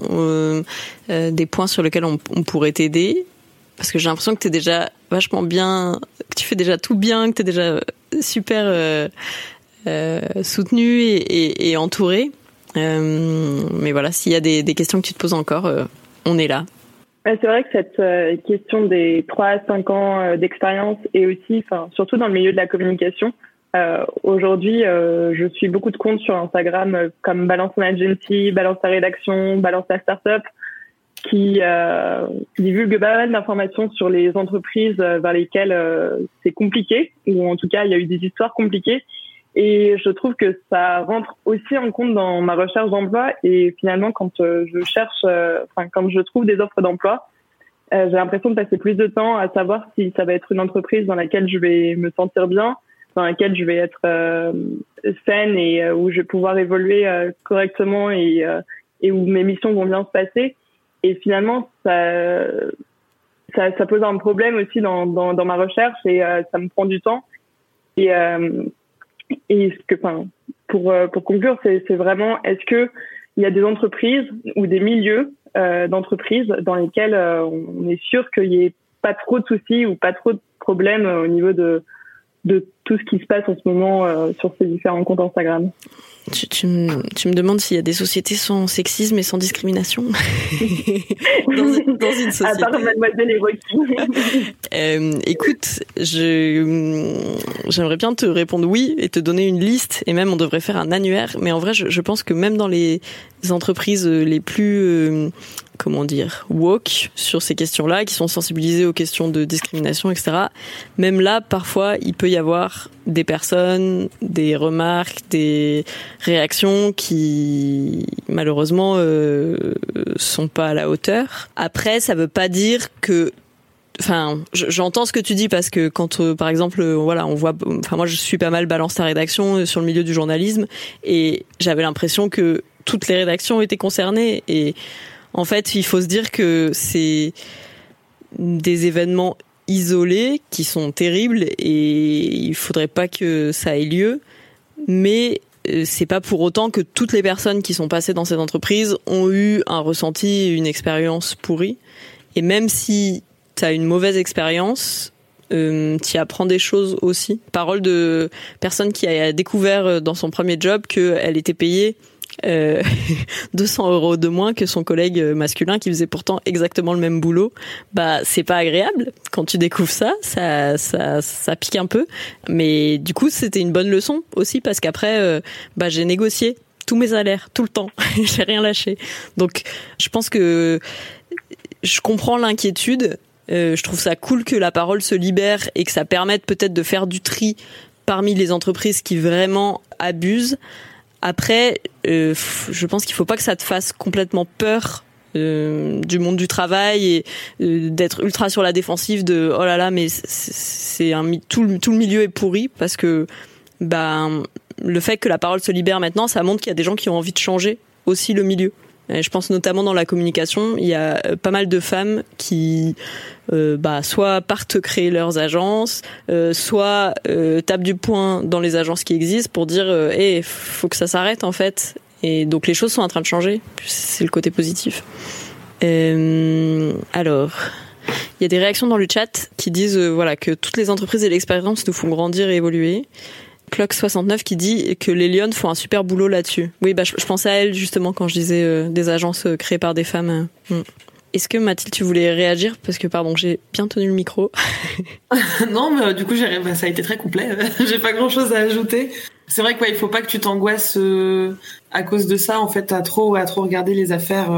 Speaker 2: des points sur lesquels on, pourrait t'aider? Parce que j'ai l'impression que tu es déjà vachement bien, que tu fais déjà tout bien, que tu es déjà super soutenu et, et entouré. Euh, mais voilà, s'il y a des, questions que tu te poses encore, euh, on est là.
Speaker 4: C'est vrai que cette euh, question des 3 à 5 ans d'expérience et aussi, surtout dans le milieu de la communication, Aujourd'hui, je suis beaucoup de comptes sur Instagram comme Balance ton agency, Balance ta rédaction, Balance ta startup, qui divulguent pas mal d'informations sur les entreprises vers lesquelles c'est compliqué, ou en tout cas il y a eu des histoires compliquées, et je trouve que ça rentre aussi en compte dans ma recherche d'emploi. Et finalement, quand euh, je cherche, euh, enfin, quand je trouve des offres d'emploi, euh, j'ai l'impression de passer plus de temps à savoir si ça va être une entreprise dans laquelle je vais me sentir bien, dans laquelle je vais être saine et où je vais pouvoir évoluer correctement et, et où mes missions vont bien se passer. Et finalement, ça, ça, ça pose un problème aussi dans, dans, dans ma recherche et ça me prend du temps. Et et ce que, enfin, pour, euh, pour conclure, c'est vraiment est-ce que il y a des entreprises ou des milieux euh, d'entreprises dans lesquels euh, on est sûr qu'il n'y ait pas trop de soucis ou pas trop de problèmes au niveau de, de tout ce qui se passe en ce moment euh, sur ces différents comptes Instagram.
Speaker 2: Tu, tu, me, tu me demandes s'il y a des sociétés sans sexisme et sans discrimination dans, dans, une société. À part Mademoiselle euh, Écoute, j'aimerais bien te répondre oui et te donner une liste et même on devrait faire un annuaire. Mais en vrai, je, je pense que même dans les entreprises les plus euh, comment dire, woke sur ces questions-là, qui sont sensibilisées aux questions de discrimination, etc. Même là, parfois, il peut y avoir des personnes, des remarques, des réactions qui, malheureusement, euh, sont pas à la hauteur. Après, ça veut pas dire que enfin j'entends ce que tu dis parce que quand euh, par exemple euh, voilà on voit enfin moi je suis pas mal balance ta rédaction euh, sur le milieu du journalisme et j'avais l'impression que toutes les rédactions étaient concernées et en fait, il faut se dire que c'est des événements isolés qui sont terribles et il faudrait pas que ça ait lieu. Mais euh, c'est pas pour autant que toutes les personnes qui sont passées dans cette entreprise ont eu un ressenti, une expérience pourrie. Et même si tu as une mauvaise expérience, euh, tu apprends des choses aussi. Parole de personne qui a découvert dans son premier job qu'elle était payée euh, 200 euros de moins que son collègue masculin qui faisait pourtant exactement le même boulot, bah c'est pas agréable. Quand tu découvres ça, ça, ça, ça pique un peu. Mais du coup, c'était une bonne leçon aussi parce qu'après, euh, bah j'ai négocié tous mes salaires tout le temps. j'ai rien lâché. Donc, je pense que je comprends l'inquiétude. Euh, je trouve ça cool que la parole se libère et que ça permette peut-être de faire du tri parmi les entreprises qui vraiment abusent. Après, euh, je pense qu'il faut pas que ça te fasse complètement peur euh, du monde du travail et euh, d'être ultra sur la défensive de oh là là mais c'est un tout le, tout le milieu est pourri parce que ben le fait que la parole se libère maintenant ça montre qu'il y a des gens qui ont envie de changer aussi le milieu je pense notamment dans la communication, il y a euh, pas mal de femmes qui, euh, bah, soit partent créer leurs agences, euh, soit euh, tapent du poing dans les agences qui existent pour dire, eh, faut que ça s'arrête en fait. Et donc les choses sont en train de changer. C'est le côté positif. Euh, alors. Il y a des réactions dans le chat qui disent voilà que toutes les entreprises et l'expérience nous font grandir et évoluer. Clock69 qui dit que les Lyonnes font un super boulot là-dessus. Oui, bah, je, je, pensais à elle justement quand je disais euh, des agences euh, créées par des femmes. Euh. Mm. Est-ce que Mathilde, tu voulais réagir? Parce que, pardon, j'ai bien tenu le micro.
Speaker 3: non, mais du coup, bah, ça a été très complet. j'ai pas grand-chose à ajouter. C'est vrai qu'il faut pas que tu t'angoisses à cause de ça, en fait, à trop, à trop regarder les affaires.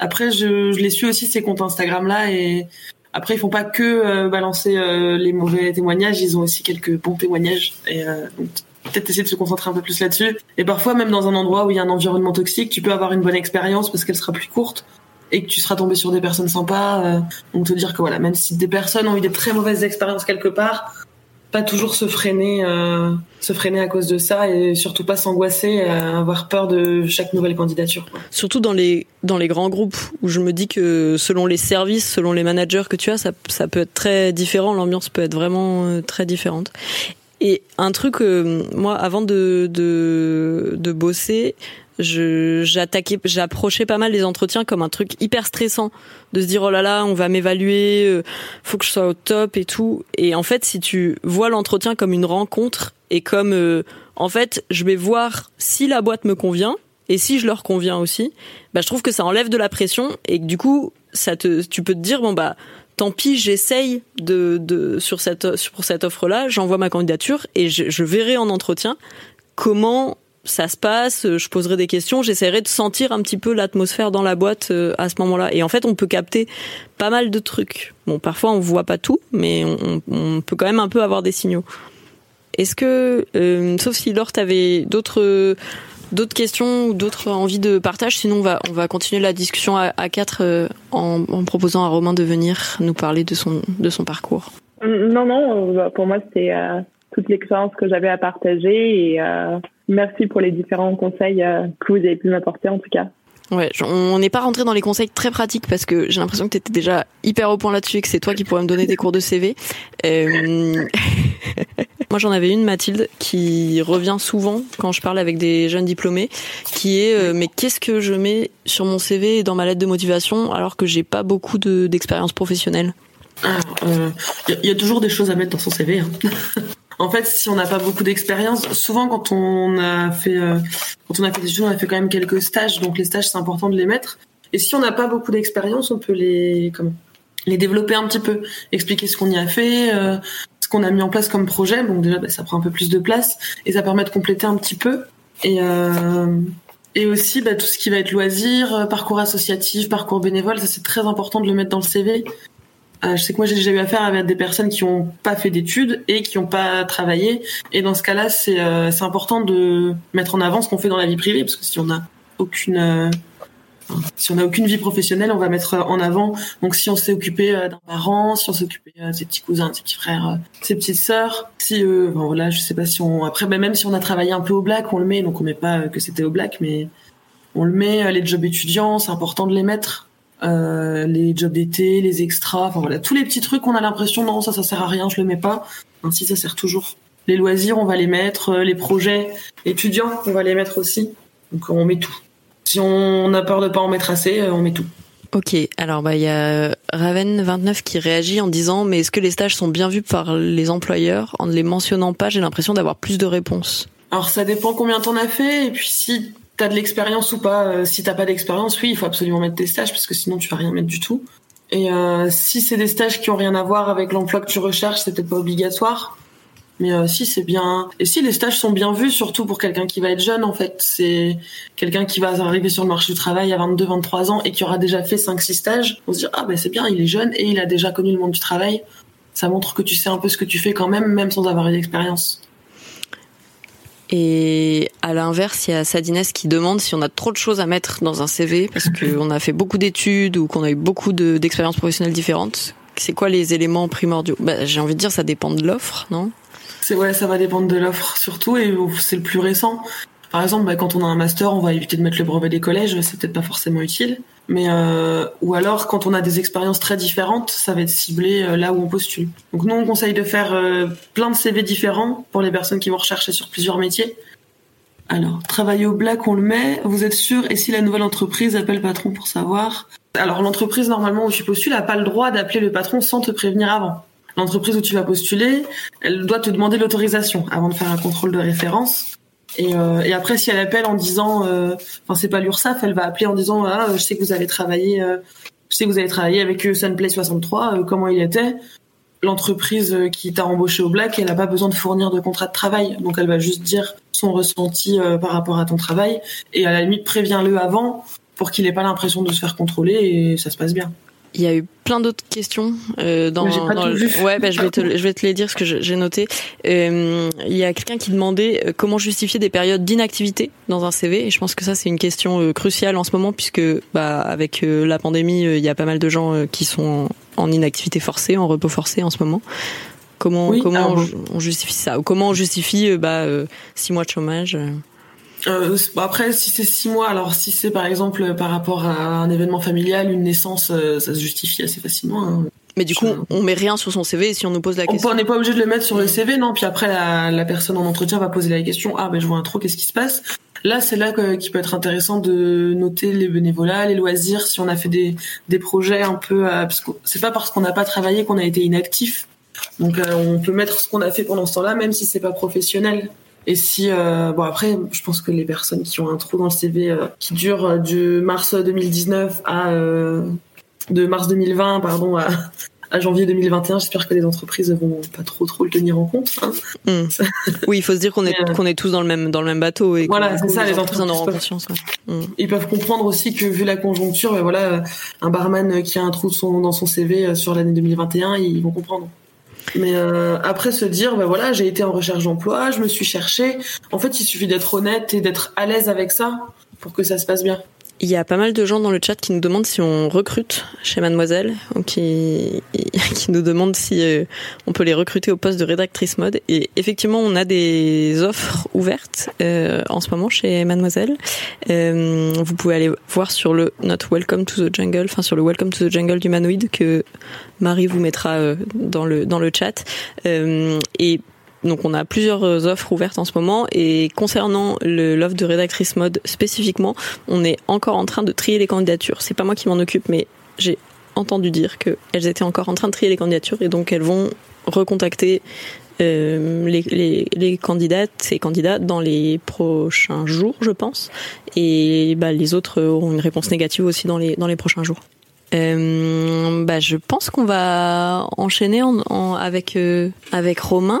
Speaker 3: Après, je, je les suis aussi, ces comptes Instagram-là, et après, ils font pas que euh, balancer euh, les mauvais témoignages, ils ont aussi quelques bons témoignages. Et euh, peut-être essayer de se concentrer un peu plus là-dessus. Et parfois, même dans un endroit où il y a un environnement toxique, tu peux avoir une bonne expérience parce qu'elle sera plus courte et que tu seras tombé sur des personnes sympas. donc te dire que voilà, même si des personnes ont eu des très mauvaises expériences quelque part, pas toujours se freiner, euh, se freiner à cause de ça et surtout pas s'angoisser, avoir peur de chaque nouvelle candidature.
Speaker 2: Surtout dans les dans les grands groupes où je me dis que selon les services, selon les managers que tu as, ça, ça peut être très différent, l'ambiance peut être vraiment euh, très différente. Et un truc, euh, moi, avant de, de, de bosser, je j'attaquais j'approchais pas mal les entretiens comme un truc hyper stressant. De se dire oh là là on va m'évaluer euh, faut que je sois au top et tout. Et en fait si tu vois l'entretien comme une rencontre et comme euh, en fait je vais voir si la boîte me convient et si je leur conviens aussi bah je trouve que ça enlève de la pression et que du coup ça te tu peux te dire bon bah tant pis, j'essaye de, de sur cette pour cette offre-là, j'envoie ma candidature et je, je verrai en entretien comment ça se passe, je poserai des questions, j'essaierai de sentir un petit peu l'atmosphère dans la boîte euh, à ce moment-là. Et en fait, on peut capter pas mal de trucs. Bon, parfois on voit pas tout, mais on, on peut quand même un peu avoir des signaux. Est-ce que, euh, sauf si Laure, t'avais d'autres d'autres questions ou d'autres envies de partage, sinon on va on va continuer la discussion à, quatre euh, en, proposant à Romain de venir nous parler de son de son parcours.
Speaker 4: Non non, pour moi c'était toute l'expérience que j'avais à partager et Merci pour les différents conseils euh, que vous avez pu m'apporter en tout cas.
Speaker 2: Ouais, on n'est pas rentré dans les conseils très pratiques parce que j'ai l'impression que tu étais déjà hyper au point là-dessus et que c'est toi qui pourrais me donner des cours de CV. Euh... Moi, j'en avais une, Mathilde, qui revient souvent quand je parle avec des jeunes diplômés, qui est euh, mais qu'est-ce que je mets sur mon CV et dans ma lettre de motivation alors que j'ai pas beaucoup d'expérience professionnelle?
Speaker 3: Il euh, y, y, a toujours des choses à mettre dans son CV. Hein. En fait, si on n'a pas beaucoup d'expérience, souvent quand on a fait euh, quand on a fait des études, on a fait quand même quelques stages, donc les stages c'est important de les mettre. Et si on n'a pas beaucoup d'expérience, on peut les comment les développer un petit peu, expliquer ce qu'on y a fait, euh, ce qu'on a mis en place comme projet. Donc déjà, bah, ça prend un peu plus de place et ça permet de compléter un petit peu. Et euh, aussi bah, tout ce qui va être loisir, parcours associatif, parcours bénévole, ça c'est très important de le mettre dans le CV je sais que moi j'ai déjà eu affaire avec des personnes qui n'ont pas fait d'études et qui n'ont pas travaillé. Et dans ce cas-là, c'est euh, c'est important de mettre en avant ce qu'on fait dans la vie privée, parce que si on a aucune euh, si on aucune vie professionnelle, on va mettre en avant. Donc si on s'est occupé d'un parent, si on s'est occupé de ses petits cousins, de ses petits frères, ses petites sœurs, si bon, voilà, je sais pas si on après ben, même si on a travaillé un peu au black, on le met. Donc on met pas que c'était au black, mais on le met. Les jobs étudiants, c'est important de les mettre euh, les jobs d'été, les extras, enfin voilà, tous les petits trucs qu'on a l'impression non ça ça sert à rien, je le mets pas. Ainsi ça sert toujours. Les loisirs, on va les mettre, euh, les projets étudiants, on va les mettre aussi. Donc on met tout. Si on a peur de pas en mettre assez, euh, on met tout.
Speaker 2: Ok, alors bah il y a Raven29 qui réagit en disant mais est-ce que les stages sont bien vus par les employeurs? En ne les mentionnant pas, j'ai l'impression d'avoir plus de réponses.
Speaker 3: Alors ça dépend combien t'en as fait et puis si t'as de l'expérience ou pas. Euh, si t'as pas d'expérience, oui, il faut absolument mettre tes stages parce que sinon tu vas rien mettre du tout. Et euh, si c'est des stages qui ont rien à voir avec l'emploi que tu recherches, c'est peut-être pas obligatoire. Mais euh, si c'est bien. Et si les stages sont bien vus, surtout pour quelqu'un qui va être jeune, en fait, c'est quelqu'un qui va arriver sur le marché du travail à 22, 23 ans et qui aura déjà fait 5, 6 stages. On se dit ah ben c'est bien, il est jeune et il a déjà connu le monde du travail. Ça montre que tu sais un peu ce que tu fais quand même, même sans avoir eu d'expérience.
Speaker 2: Et à l'inverse, il y a Sadines qui demande si on a trop de choses à mettre dans un CV parce qu'on a fait beaucoup d'études ou qu'on a eu beaucoup d'expériences professionnelles différentes. C'est quoi les éléments primordiaux? Bah, J'ai envie de dire, ça dépend de l'offre, non?
Speaker 3: C'est ouais, ça va dépendre de l'offre surtout et c'est le plus récent. Par exemple, bah, quand on a un master, on va éviter de mettre le brevet des collèges, c'est peut-être pas forcément utile. Mais euh, ou alors quand on a des expériences très différentes, ça va être ciblé euh, là où on postule. Donc nous on conseille de faire euh, plein de CV différents pour les personnes qui vont rechercher sur plusieurs métiers. Alors travailler au black on le met. Vous êtes sûr? Et si la nouvelle entreprise appelle patron pour savoir? Alors l'entreprise normalement où tu postules a pas le droit d'appeler le patron sans te prévenir avant. L'entreprise où tu vas postuler, elle doit te demander l'autorisation avant de faire un contrôle de référence. Et, euh, et, après, si elle appelle en disant, euh, enfin c'est pas l'URSSAF, elle va appeler en disant, ah, je sais que vous avez travaillé, euh, je sais que vous avez travaillé avec Sunplay 63, comment il était? L'entreprise qui t'a embauché au Black, elle n'a pas besoin de fournir de contrat de travail, donc elle va juste dire son ressenti par rapport à ton travail, et à la limite préviens-le avant pour qu'il ait pas l'impression de se faire contrôler et ça se passe bien.
Speaker 2: Il y a eu plein d'autres questions euh, dans, dans le... ouais bah, je vais te je vais te les dire ce que j'ai noté. Euh, il y a quelqu'un qui demandait euh, comment justifier des périodes d'inactivité dans un CV et je pense que ça c'est une question euh, cruciale en ce moment puisque bah avec la pandémie il y a pas mal de gens qui sont en, inactivité forcée en repos forcé en ce moment. Comment comment on, justifie ça? Ou comment on justifie bah six mois de chômage
Speaker 3: euh, après, si c'est six mois, alors si c'est par exemple par rapport à un événement familial, une naissance, euh, ça se justifie assez facilement. Hein.
Speaker 2: Mais du coup, on met rien sur son CV si on nous pose la question.
Speaker 3: On n'est pas obligé de le mettre sur le CV, non. Puis après, la, la, personne en entretien va poser la question. Ah, ben je vois un trop, qu'est-ce qui se passe? Là, c'est là qu'il peut être intéressant de noter les bénévolats, les loisirs, si on a fait des, des projets un peu. Euh, parce que c'est pas parce qu'on n'a pas travaillé qu'on a été inactif. Donc, euh, on peut mettre ce qu'on a fait pendant ce temps-là, même si c'est pas professionnel. Et si euh, bon après, je pense que les personnes qui ont un trou dans le CV euh, qui dure euh, de mars 2019 à de mars 2020 pardon à, à janvier 2021, j'espère que les entreprises vont pas trop trop le tenir en compte. Hein.
Speaker 2: Hmm. oui, il faut se dire qu'on est qu'on est tous dans le même dans le même bateau et
Speaker 3: voilà, c'est ça. Les entreprises en auront conscience. Hmm. Ils peuvent comprendre aussi que vu la conjoncture, ben voilà, un barman qui a un trou dans son CV sur l'année 2021, ils vont comprendre. Mais euh, après se dire, ben voilà, j'ai été en recherche d'emploi, je me suis cherché. En fait, il suffit d'être honnête et d'être à l'aise avec ça pour que ça se passe bien.
Speaker 2: Il y a pas mal de gens dans le chat qui nous demandent si on recrute chez Mademoiselle, qui, nous demandent si euh, on peut les recruter au poste de rédactrice mode. Et effectivement, on a des offres ouvertes euh, en ce moment chez Mademoiselle. Euh, vous pouvez aller voir sur le notre Welcome to the Jungle, enfin sur le Welcome to the Jungle du Manoid que Marie vous mettra euh, dans le dans le chat. et donc on a plusieurs euh, offres ouvertes en ce moment et concernant l'offre de rédactrice mode spécifiquement, on est encore en train de trier les candidatures. C'est pas moi qui m'en occupe, mais j'ai entendu dire qu'elles étaient encore en train de trier les candidatures et donc elles vont recontacter euh, les, les, candidates et candidats dans les prochains jours, je pense. Et bah, les autres auront une réponse négative aussi dans les, dans les prochains jours. Euh, bah, je pense qu'on va enchaîner en, en, avec, avec Romain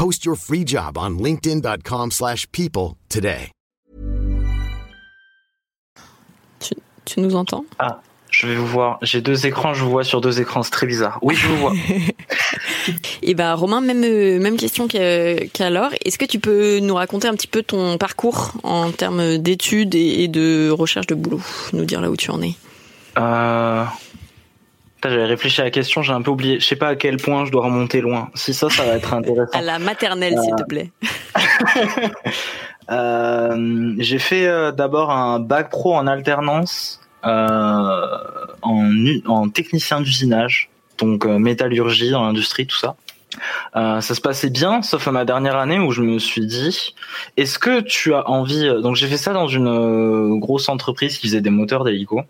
Speaker 5: Post your free job on linkedin.com slash people today.
Speaker 2: Tu, tu, nous entends?
Speaker 6: Ah, je vais vous voir. J'ai deux écrans, je vous vois sur deux écrans, c'est très bizarre. Oui, je vous vois.
Speaker 2: Et ben Romain, même, euh, même question qu'alors. Est-ce que tu peux nous raconter un petit peu ton parcours en termes d'études et, et de recherche de boulot? Nous dire là où tu en es
Speaker 6: euh... J'avais réfléchi à la question, j'ai un peu oublié. Je sais pas à quel point je dois remonter loin. Si ça, ça va être intéressant.
Speaker 2: à la maternelle, s'il te plaît.
Speaker 6: euh, j'ai fait euh, d'abord un bac pro en alternance euh, en, en technicien d'usinage, donc euh, métallurgie dans l'industrie, tout ça. Euh, ça se passait bien, sauf à ma dernière année où je me suis dit, est-ce que tu as envie Donc j'ai fait ça dans une grosse entreprise qui faisait des moteurs d'hélico.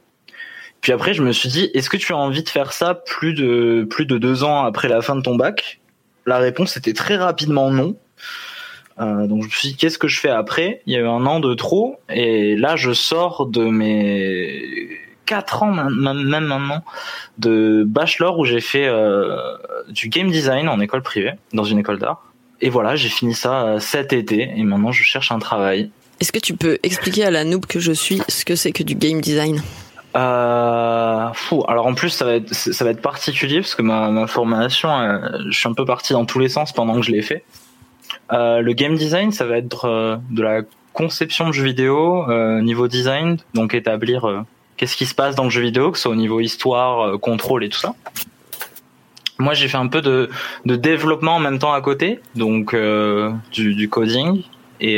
Speaker 6: Puis après, je me suis dit, est-ce que tu as envie de faire ça plus de plus de deux ans après la fin de ton bac? La réponse était très rapidement non. Euh, donc je me suis dit qu'est-ce que je fais après? Il y a eu un an de trop et là je sors de mes quatre ans même maintenant de bachelor où j'ai fait euh, du game design en école privée dans une école d'art. Et voilà, j'ai fini ça euh, cet été et maintenant je cherche un travail.
Speaker 2: Est-ce que tu peux expliquer à la noob que je suis ce que c'est que du game design?
Speaker 6: Euh, fou. Alors en plus ça va être ça va être particulier parce que ma, ma formation, euh, je suis un peu parti dans tous les sens pendant que je l'ai fait. Euh, le game design, ça va être euh, de la conception de jeux vidéo, niveau design, donc établir qu'est-ce qui se passe dans le jeu vidéo, que ce soit au niveau histoire, contrôle et tout ça. Moi, j'ai fait un peu de, de, développement en même temps à côté, donc du, du, coding et,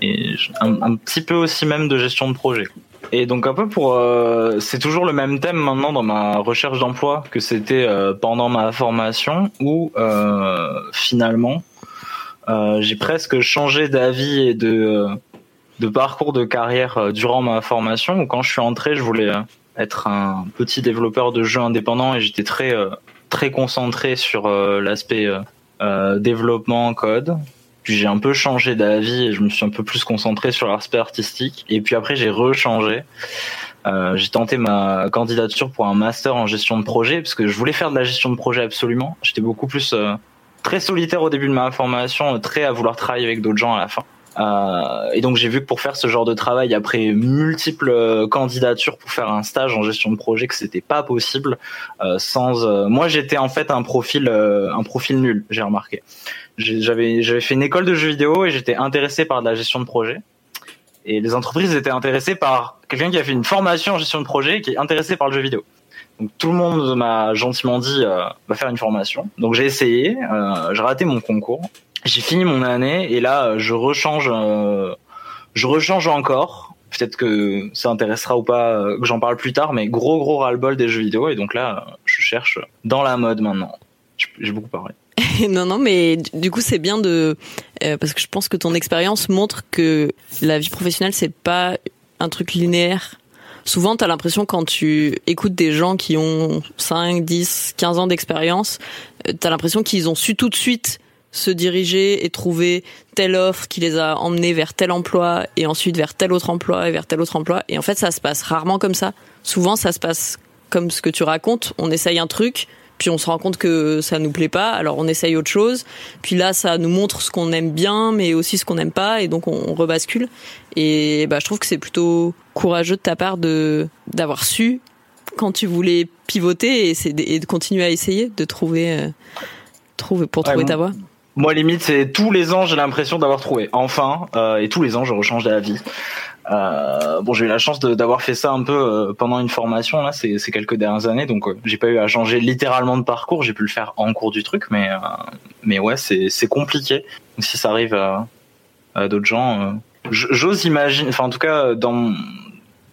Speaker 6: et un, petit peu aussi même de gestion de projet. Et donc un peu pour, euh, c'est toujours le même thème maintenant dans ma recherche d'emploi que c'était euh, pendant ma formation où euh, finalement. J'ai presque changé d'avis et de de parcours de carrière durant ma formation. Où quand je suis entré je voulais être un petit développeur de jeux indépendant et j'étais très très concentré sur l'aspect développement code puis j'ai un peu changé d'avis et je me suis un peu plus concentré sur l'aspect artistique. Et puis après, j'ai rechangé. Euh, j'ai tenté ma candidature pour un master en gestion de projet parce que je voulais faire de la gestion de projet absolument. J'étais beaucoup plus euh, très solitaire au début de ma formation, très à vouloir travailler avec d'autres gens à la fin. Euh, et donc j'ai vu que pour faire ce genre de travail, après multiples euh, candidatures pour faire un stage en gestion de projet, que c'était pas possible. Euh, sans, moi j'étais en fait un profil, un profil nul. J'ai remarqué. J'avais, j'avais fait une école de jeux vidéo et j'étais intéressé par de la gestion de projet. Et les entreprises étaient intéressées par quelqu'un qui a fait une formation en gestion de projet et qui est intéressé par le jeu vidéo. Donc tout le monde m'a gentiment dit va faire une formation. Donc j'ai essayé, j'ai raté mon concours j'ai fini mon année et là je rechange euh, je rechange encore. Peut-être que ça intéressera ou pas euh, que j'en parle plus tard mais gros gros ras-le-bol des jeux vidéo. Et donc là je cherche dans la mode maintenant. J'ai beaucoup parlé.
Speaker 2: Non non mais du coup c'est bien de euh, parce que je pense que ton expérience montre que la vie professionnelle c'est pas un truc linéaire. Souvent tu as l'impression quand tu écoutes des gens qui ont 5, 10, 15 ans d'expérience, tu as l'impression qu'ils ont su tout de suite se diriger et trouver telle offre qui les a emmenés vers tel emploi et ensuite vers tel autre emploi et vers tel autre emploi. Et en fait, ça se passe rarement comme ça. Souvent, ça se passe comme ce que tu racontes. On essaye un truc, puis on se rend compte que ça nous plaît pas, alors on essaye autre chose. Puis là, ça nous montre ce qu'on aime bien, mais aussi ce qu'on n'aime pas, et donc on, rebascule. Et bah, je trouve que c'est plutôt courageux de ta part de d'avoir su quand tu voulais pivoter et, et de continuer à essayer de trouver, euh, trouver pour trouver ta voie.
Speaker 6: Moi, limite, c'est tous les ans, j'ai l'impression d'avoir trouvé. Enfin, euh, et tous les ans, je rechange d'avis. Euh, bon, j'ai eu la chance d'avoir fait ça un peu euh, pendant une formation là, ces, ces quelques dernières années, donc euh, j'ai pas eu à changer littéralement de parcours. J'ai pu le faire en cours du truc, mais euh, mais ouais, c'est compliqué. Si ça arrive à, d'autres gens, j'ose imaginer. Enfin, en tout cas,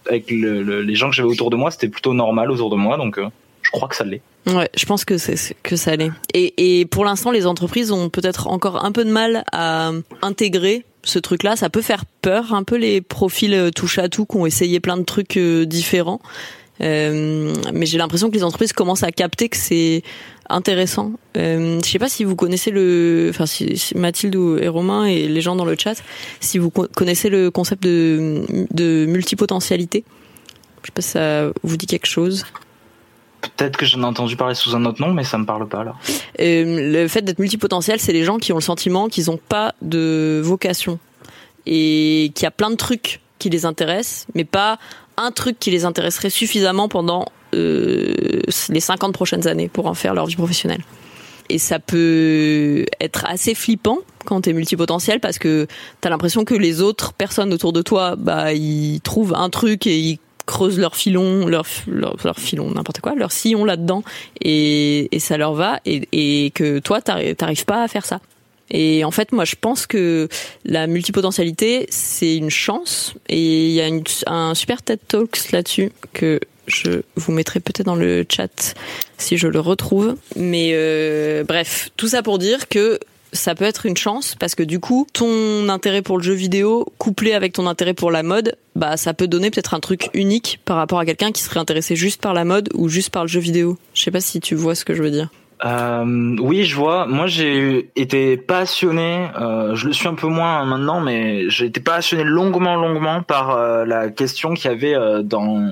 Speaker 6: avec le, les gens que j'avais autour de moi, c'était plutôt normal autour de moi, donc je crois que ça l'est.
Speaker 2: Ouais, je pense que c'est que ça l'est. Et, et pour l'instant, les entreprises ont peut-être encore un peu de mal à intégrer ce truc-là. Ça peut faire peur, un peu les profils euh, touche à tout qui ont essayé plein de trucs euh, différents. Euh, mais j'ai l'impression que les entreprises commencent à capter que c'est intéressant. Euh, je sais pas si vous connaissez le, enfin si, Mathilde et Romain et les gens dans le chat, si vous connaissez le concept de, de multipotentialité. Je sais pas si ça vous dit quelque chose.
Speaker 6: Peut-être que j'en ai entendu parler sous un autre nom, mais ça me parle pas là.
Speaker 2: Euh, le fait d'être multipotentiel, c'est les gens qui ont le sentiment qu'ils n'ont pas de vocation et qu'il y a plein de trucs qui les intéressent, mais pas un truc qui les intéresserait suffisamment pendant euh, les 50 prochaines années pour en faire leur vie professionnelle. Et ça peut être assez flippant quand t'es multipotentiel parce que t'as l'impression que les autres personnes autour de toi, bah, ils trouvent un truc et ils creusent leur filon, leur, leur, filon, n'importe quoi, leur sillon là-dedans, et, et, ça leur va, et, et que toi, t'arrives pas à faire ça. Et en fait, moi, je pense que la multipotentialité, c'est une chance, et il y a un super TED Talks là-dessus que je vous mettrai peut-être dans le chat si je le retrouve. Mais euh, bref, tout ça pour dire que ça peut être une chance parce que du coup, ton intérêt pour le jeu vidéo couplé avec ton intérêt pour la mode, bah ça peut donner peut-être un truc unique par rapport à quelqu'un qui serait intéressé juste par la mode ou juste par le jeu vidéo. Je sais pas si tu vois ce que je veux dire.
Speaker 6: Euh, oui, je vois. Moi, j'ai été passionné. Euh, je le suis un peu moins maintenant, mais j'ai été passionné longuement, longuement par euh, la question qu'il y avait dans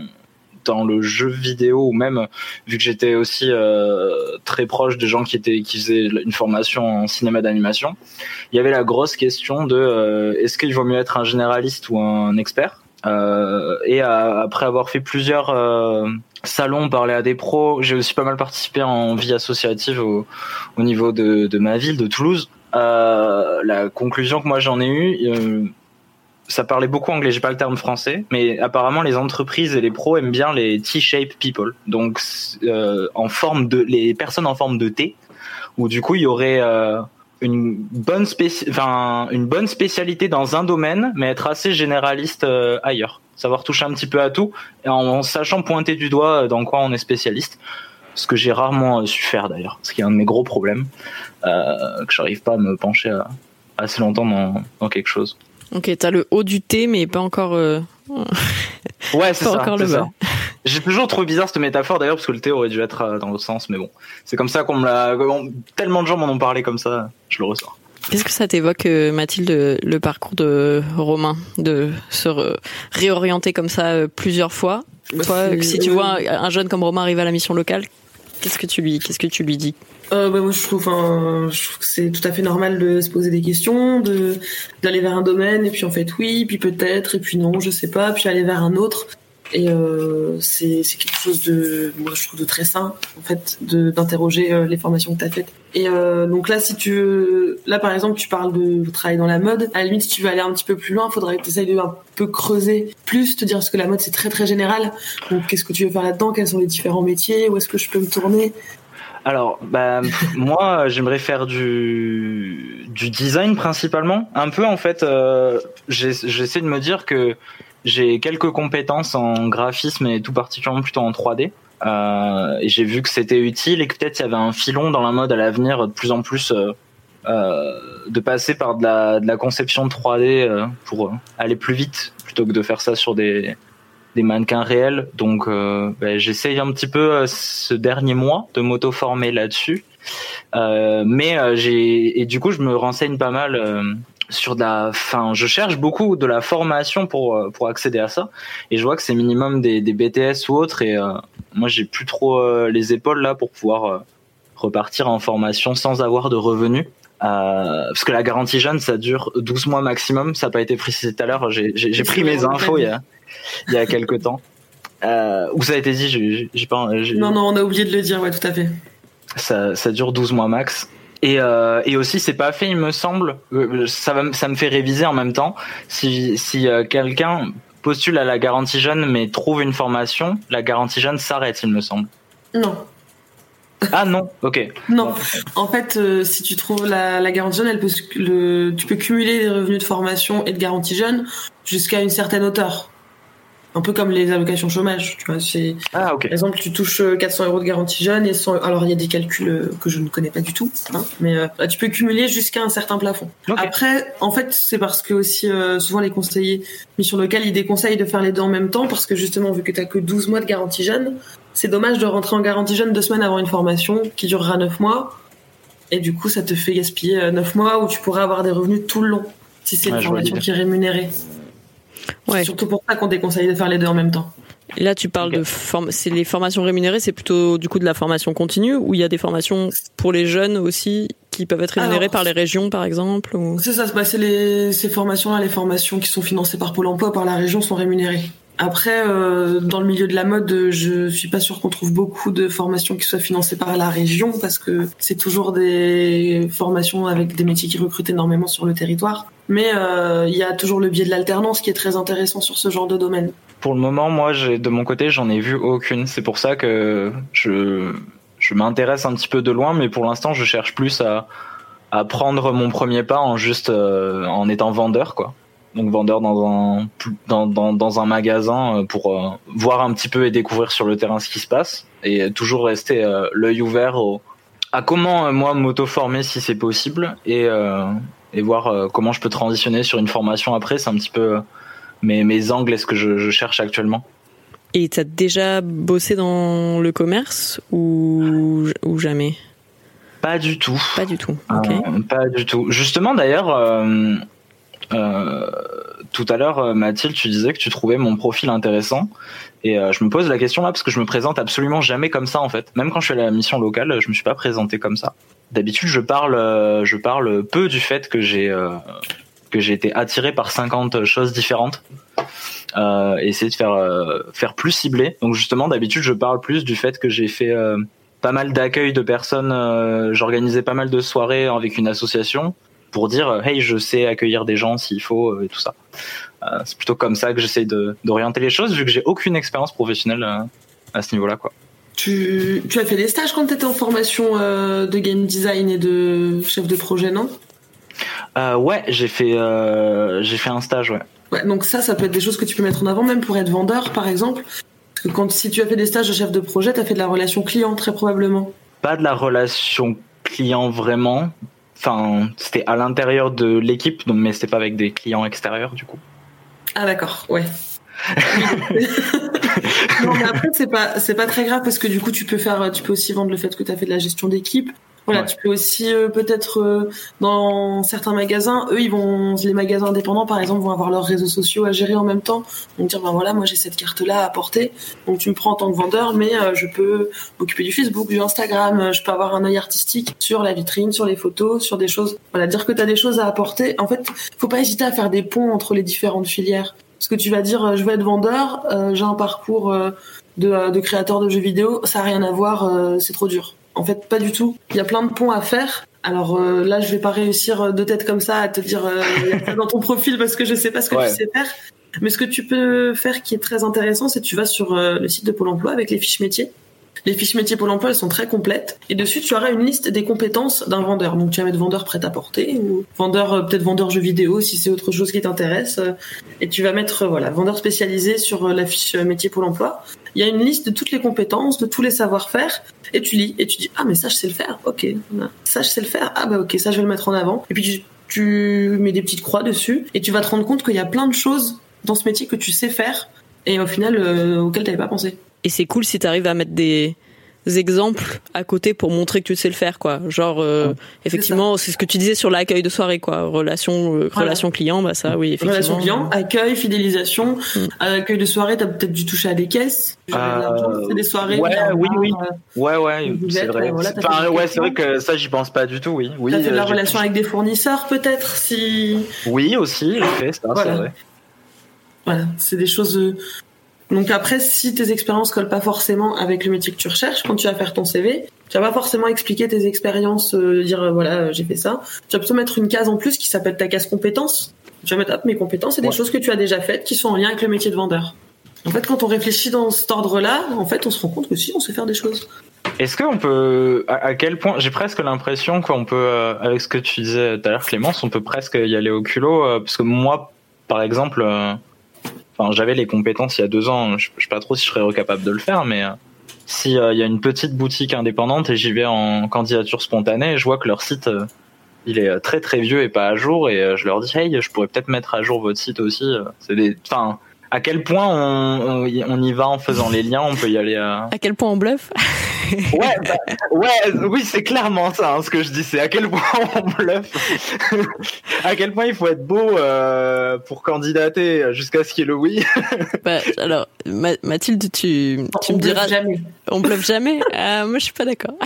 Speaker 6: dans le jeu vidéo ou même vu que j'étais aussi très proche de gens qui étaient qui faisaient une formation en cinéma d'animation. Il y avait la grosse question de est-ce qu'il vaut mieux être un généraliste ou un expert? Euh, et après avoir fait plusieurs euh, salons, parler à des pros, j'ai aussi pas mal participé en vie associative au, au niveau de, ma ville, de Toulouse. Euh, la conclusion que moi j'en ai eue, euh, ça parlait beaucoup anglais, j'ai pas le terme français, mais apparemment les entreprises et les pros aiment bien les T-shape people, donc euh, en forme de les personnes en forme de T, où du coup il y aurait une bonne enfin une bonne spécialité dans un domaine, mais être assez généraliste euh, ailleurs. Savoir toucher un petit peu à tout en, sachant pointer du doigt dans quoi on est spécialiste. Ce que j'ai rarement euh, su faire d'ailleurs, ce qui est un de mes gros problèmes, euh, que j'arrive pas à me pencher assez longtemps dans, dans quelque chose.
Speaker 2: Ok, t'as le haut du thé, mais pas encore. Euh...
Speaker 6: ouais, c'est ça. Encore le bas. J'ai toujours trouvé bizarre cette métaphore d'ailleurs parce que le thé aurait dû être euh, dans l'autre sens, mais bon, c'est comme ça qu'on me l'a. Tellement de gens m'en ont parlé comme ça, je le ressens.
Speaker 2: Qu'est-ce que ça t'évoque, euh, Mathilde, le parcours de Romain, de se réorienter comme ça plusieurs fois? Bah, Toi, si tu vois un jeune comme Romain arriver à la mission locale, qu'est-ce que tu lui, qu'est-ce que tu lui dis?
Speaker 3: Euh, bah, moi, je trouve, je que c'est tout à fait normal de se poser des questions, d'aller vers un domaine et puis en fait oui, puis peut-être et puis non, je sais pas, puis aller vers un autre. Et euh, c'est quelque chose de, moi je trouve de très sain en fait, d'interroger euh, les formations que tu as faites. Et euh, donc là, si tu, là par exemple, tu parles de travailler dans la mode. À la limite, si tu veux aller un petit peu plus loin, il faudrait que tu essayes de un peu creuser plus, te dire ce que la mode c'est très très général? Donc qu'est-ce que tu veux faire là-dedans? Quels sont les différents métiers? Où est-ce que je peux me tourner?
Speaker 6: Alors, bah, moi, j'aimerais faire du, du design principalement. Un peu, en fait, euh, j'essaie de me dire que j'ai quelques compétences en graphisme et tout particulièrement plutôt en 3D. Euh, j'ai vu que c'était utile et que peut-être il y avait un filon dans la mode à l'avenir de plus en plus euh, euh de passer par de la, de la conception 3D euh, pour aller plus vite plutôt que de faire ça sur des, des mannequins réels. Donc euh, ben, j'essaye un petit peu euh, ce dernier mois de m'auto-former là-dessus. Euh, mais euh, j'ai et du coup je me renseigne pas mal sur de la enfin je cherche beaucoup de la formation pour pour accéder à ça et je vois que c'est minimum des, des BTS ou autres et moi j'ai plus trop les épaules là pour pouvoir repartir en formation sans avoir de revenus euh, parce que la garantie jeune, ça dure 12 mois maximum. Ça n'a pas été précisé tout à l'heure. J'ai pris mes infos il y a, il y a quelques temps. Euh, où ça a été dit, j'ai pas.
Speaker 3: Non, non, on a oublié de le dire, ouais, tout à fait.
Speaker 6: Ça, ça dure 12 mois max. Et, euh, et aussi, c'est pas fait, il me semble. Euh, ça, va, ça me fait réviser en même temps. Si, si euh, quelqu'un postule à la garantie jeune mais trouve une formation, la garantie jeune s'arrête, il me semble.
Speaker 3: Non.
Speaker 6: Ah non, ok.
Speaker 3: Non, en fait, euh, si tu trouves la, la garantie jeune, elle peut, le, tu peux cumuler des revenus de formation et de garantie jeune jusqu'à une certaine hauteur un peu comme les allocations chômage, tu vois. C'est,
Speaker 6: ah.
Speaker 3: Par exemple, tu touches 400 euh, euros de garantie jeune et 100, alors il y a des calculs euh, que je ne connais pas du tout, hein, mais euh, tu peux cumuler jusqu'à un certain plafond. Après, en fait, c'est parce que aussi souvent les conseillers mission locale, ils déconseillent de faire les deux en même temps parce que justement, vu que tu as que 12 mois de garantie jeune, c'est dommage de rentrer en garantie jeune deux semaines avant une formation qui durera 9 mois. Et du coup, ça te fait gaspiller 9 mois où tu pourrais avoir des revenus tout le long si c'est une formation qui est rémunérée. C'est surtout pour ça qu'on déconseille de faire les deux en même temps.
Speaker 2: Et là, tu parles de c'est les formations rémunérées, c'est plutôt du coup de la formation continue ou il y a des formations pour les jeunes aussi qui peuvent être rémunérées par les régions, par exemple.
Speaker 3: C'est ça, bah, c'est les ces formations-là, les formations qui sont financées par Pôle Emploi, par la région, sont rémunérées. Après, euh, dans le milieu de la mode, je suis pas sûre qu'on trouve beaucoup de formations qui soient financées par la région parce que c'est toujours des formations avec des métiers qui recrutent énormément sur le territoire. Mais euh, il y a toujours le biais de l'alternance qui est très intéressant sur ce genre de domaine.
Speaker 6: Pour le moment, moi, de mon côté, j'en ai vu aucune. C'est pour ça que je, je m'intéresse un petit peu de loin, mais pour l'instant, je cherche plus à, à prendre mon premier pas en juste euh, en étant vendeur, quoi donc vendeur dans un dans, dans, dans un magasin euh, pour euh, voir un petit peu et découvrir sur le terrain ce qui se passe et toujours rester euh, l'œil ouvert au, à comment moi m'auto-former si c'est possible et et voir comment je peux transitionner sur une formation après c'est un petit peu mes mes angles est-ce que je, je cherche actuellement
Speaker 2: et t'as déjà bossé dans le commerce ou ou jamais?
Speaker 6: Pas du tout.
Speaker 2: Pas du tout.
Speaker 6: Pas du tout. Justement, d'ailleurs, euh, tout à l'heure, euh, Mathilde, tu disais que tu trouvais mon profil intéressant. Et euh, je me pose la question là parce que je me présente absolument jamais comme ça en fait. Même quand je fais la mission locale, je me suis pas présenté comme ça. D'habitude, je parle, euh, je parle peu du fait que j'ai euh, que j'ai été attiré par 50 choses différentes. Et essayer de faire faire plus ciblé. Donc justement, d'habitude, je parle plus du fait que j'ai fait pas mal d'accueil de personnes. J'organisais pas mal de soirées avec une association pour dire euh, hey, je sais accueillir des gens s'il faut euh, et tout ça. Euh, c'est plutôt comme ça que j'essaie de d'orienter les choses vu que j'ai aucune expérience professionnelle à ce niveau-là quoi.
Speaker 3: Tu, tu as fait des stages quand tu étais en formation de game design et de chef de projet, non?
Speaker 6: Euh, ouais, j'ai fait euh, j'ai fait un stage ouais.
Speaker 3: Ouais, donc ça, ça peut être des choses que tu peux mettre en avant, même pour être vendeur, par exemple. Parce que quand, si tu as fait des stages de chef de projet, tu as fait de la relation client, très probablement.
Speaker 6: Pas de la relation client vraiment. Enfin, c'était à l'intérieur de l'équipe, donc mais c'était pas avec des clients extérieurs du coup.
Speaker 3: Ah d'accord, ouais. non mais après c'est pas c'est pas très grave parce que du coup tu peux faire tu peux aussi vendre le fait que tu as fait de la gestion d'équipe. Voilà,
Speaker 6: Ouais.
Speaker 3: tu peux aussi euh, peut-être euh, dans certains magasins, eux ils vont les magasins indépendants par exemple vont avoir leurs réseaux sociaux à gérer en même temps. Donc dire ben voilà, moi j'ai cette carte là à apporter. Donc tu me prends en tant que vendeur mais euh, je peux m'occuper du Facebook, du Instagram, je peux avoir un œil artistique sur la vitrine, sur les photos, sur des choses. Voilà, dire que tu as des choses à apporter. En fait, faut pas hésiter à faire des ponts entre les différentes filières. Parce que tu vas dire, euh, je veux être vendeur, euh, j'ai un parcours euh, de, de créateur de jeux vidéo, ça a rien à voir, euh, c'est trop dur. En fait, pas du tout. Il y a plein de ponts à faire. Alors euh, là, je vais pas réussir euh, de tête comme ça à te dire euh, il y a ça dans ton profil parce que je sais pas ce que
Speaker 6: Ouais.
Speaker 3: tu sais faire. Mais ce que tu peux faire qui est très intéressant, c'est que tu vas sur euh, le site de Pôle Emploi avec les fiches métiers. Les fiches métiers Pôle Emploi, elles sont très complètes. Et dessus, tu auras une liste des compétences d'un vendeur. Donc, tu vas mettre vendeur prêt à porter ou vendeur, peut-être vendeur jeux vidéo si c'est autre chose qui t'intéresse. Et tu vas mettre, voilà, vendeur spécialisé sur la fiche métier Pôle Emploi. Il y a une liste de toutes les compétences, de tous les savoir-faire. Et tu lis et tu dis, ah, mais ça, je sais le faire. Ok. Ça, je sais le faire. Ah, bah, ok, ça, je vais le mettre en avant. Et puis, tu, mets des petites croix dessus et tu vas te rendre compte qu'il y a plein de choses dans ce métier que tu sais faire et au final, euh, auxquelles t'avais pas pensé.
Speaker 2: Et c'est cool si t'arrives à mettre des exemples à côté pour montrer que tu sais le faire quoi genre euh, effectivement c'est ce que tu disais sur l'accueil de soirée quoi relation euh,
Speaker 3: Voilà.
Speaker 2: relation client bah ça oui effectivement
Speaker 3: Relation client, accueil, fidélisation,
Speaker 2: Mm.
Speaker 3: Euh, accueil de soirée, t'as peut-être dû toucher à des caisses.
Speaker 6: Euh,
Speaker 3: c'est des soirées.
Speaker 6: ouais, oui, oui.
Speaker 3: euh,
Speaker 6: Ouais ouais, c'est vrai.
Speaker 3: voilà, t'as
Speaker 6: Enfin,
Speaker 3: fait des
Speaker 6: ouais, c'est vrai que ça j'y pense pas du tout, oui. Oui.
Speaker 3: T'as fait de la relation avec des fournisseurs, peut-être, si.
Speaker 6: Oui aussi, j'ai fait ça,
Speaker 3: Voilà.
Speaker 6: c'est vrai.
Speaker 3: Voilà, c'est des choses. Donc après, si tes expériences collent pas forcément avec le métier que tu recherches, quand tu vas faire ton CV, tu vas pas forcément expliquer tes expériences, euh, dire euh, voilà, euh, j'ai fait ça. Tu vas plutôt mettre une case en plus qui s'appelle ta case compétences. Tu vas mettre hop, mes compétences et des
Speaker 6: Ouais.
Speaker 3: choses que tu as déjà faites qui sont en lien avec le métier de vendeur. En fait, quand on réfléchit dans cet ordre-là, en fait, on se rend compte que si, on sait faire des choses.
Speaker 6: Est-ce qu'on peut, à, quel point, j'ai presque l'impression qu'on peut, euh, avec ce que tu disais tout à l'heure, Clémence, on peut presque y aller au culot, euh, parce que moi, par exemple, j'avais les compétences il y a deux ans, je, je sais pas trop si je serais capable de le faire, mais euh, si euh, il y a une petite boutique indépendante et j'y vais en candidature spontanée, je vois que leur site, euh, il est très très vieux et pas à jour, et je leur dis, hey, je pourrais peut-être mettre à jour votre site aussi. C'est des, enfin, à quel point on, on, y- on y va en faisant les liens, on peut y aller à.
Speaker 2: à quel point on bluffe?
Speaker 6: Ouais, bah, ouais, oui, c'est clairement ça, hein, ce que je dis, c'est à quel point on bluffe, à quel point il faut être beau euh, pour candidater jusqu'à ce qu'il y ait le oui.
Speaker 2: bah, alors Ma- Mathilde tu tu
Speaker 3: On
Speaker 2: me diras
Speaker 3: jamais.
Speaker 2: On bluffe jamais Ah, moi je suis pas d'accord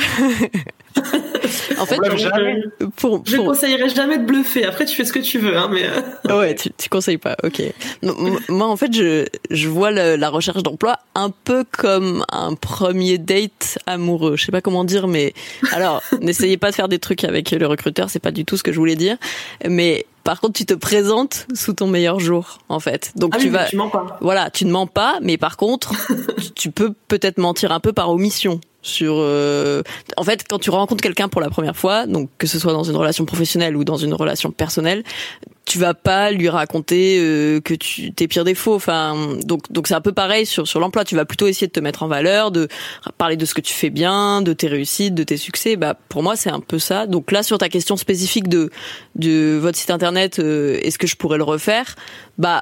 Speaker 2: en fait
Speaker 6: On bluffe jamais.
Speaker 2: pour,
Speaker 3: Je conseillerais jamais de bluffer. Après, tu fais ce que tu veux, hein, mais. euh,
Speaker 2: Ouais, tu, tu conseilles pas, ok. Non, Moi, en fait, je, je vois le- la recherche d'emploi un peu comme un premier date amoureux. Je sais pas comment dire, mais alors, n'essayez pas de faire des trucs avec le recruteur, c'est pas du tout ce que je voulais dire. Mais par contre, tu te présentes sous ton meilleur jour, en fait. Donc
Speaker 3: Ah
Speaker 2: tu
Speaker 3: oui,
Speaker 2: vas,
Speaker 3: tu mens pas.
Speaker 2: voilà, tu ne mens pas, mais par contre, tu peux peut-être mentir un peu par omission. Sur, euh, en fait, quand tu rencontres quelqu'un pour la première fois, donc que ce soit dans une relation professionnelle ou dans une relation personnelle, tu vas pas lui raconter euh, que tu tes pires défauts. Enfin, donc donc c'est un peu pareil sur sur l'emploi. Tu vas plutôt essayer de te mettre en valeur, de parler de ce que tu fais bien, de tes réussites, de tes succès. Bah pour moi c'est un peu ça. Donc là sur ta question spécifique de de votre site internet, euh, est-ce que je pourrais le refaire? Bah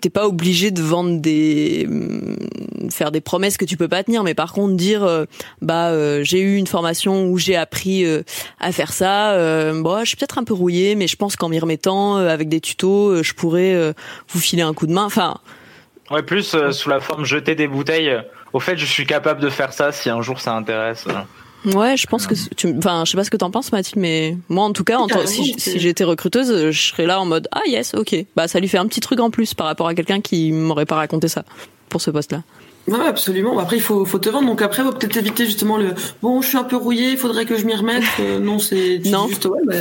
Speaker 2: t'es pas obligé de vendre des mm, faire des promesses que tu peux pas tenir mais par contre dire euh, bah euh, j'ai eu une formation où j'ai appris euh, à faire ça bon je suis peut-être un peu rouillé mais je pense qu'en m'y remettant avec des tutos je pourrais vous filer un coup de main. Enfin
Speaker 6: ouais plus sous la forme jeter des bouteilles. Au fait je suis capable de faire ça si un jour ça intéresse
Speaker 2: Ouais, je pense que tu, enfin, je sais pas ce que t'en penses, Mathilde, mais moi, en tout cas, en si, si j'étais recruteuse, je serais là en mode ah yes, ok, bah ça lui fait un petit truc en plus par rapport à quelqu'un qui m'aurait pas raconté ça pour ce poste-là.
Speaker 3: Ouais, absolument. Après, il faut, faut te vendre. Donc après, faut peut-être éviter justement le bon, je suis un peu rouillé, il faudrait que je m'y remette. Euh, non, c'est
Speaker 2: non.
Speaker 3: juste ouais, bah,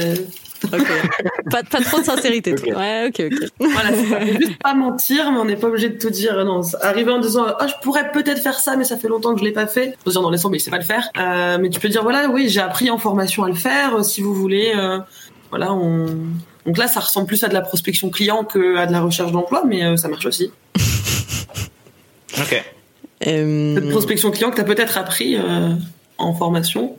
Speaker 2: pas, pas trop de sincérité. Ouais, ok, ok.
Speaker 3: Voilà, c'est juste pas mentir, mais on n'est pas obligé de tout dire. Non, arriver en disant, ah, je pourrais peut-être faire ça, mais ça fait longtemps que je l'ai pas fait. Faut dire, non, laisse tomber, c'est pas le faire. Euh, mais tu peux dire, voilà, oui, j'ai appris en formation à le faire. Euh, si vous voulez, euh, voilà, on. Donc là, ça ressemble plus à de la prospection client que à de la recherche d'emploi, mais euh, ça marche aussi.
Speaker 6: ok.
Speaker 3: Cette prospection client que tu as peut-être appris en formation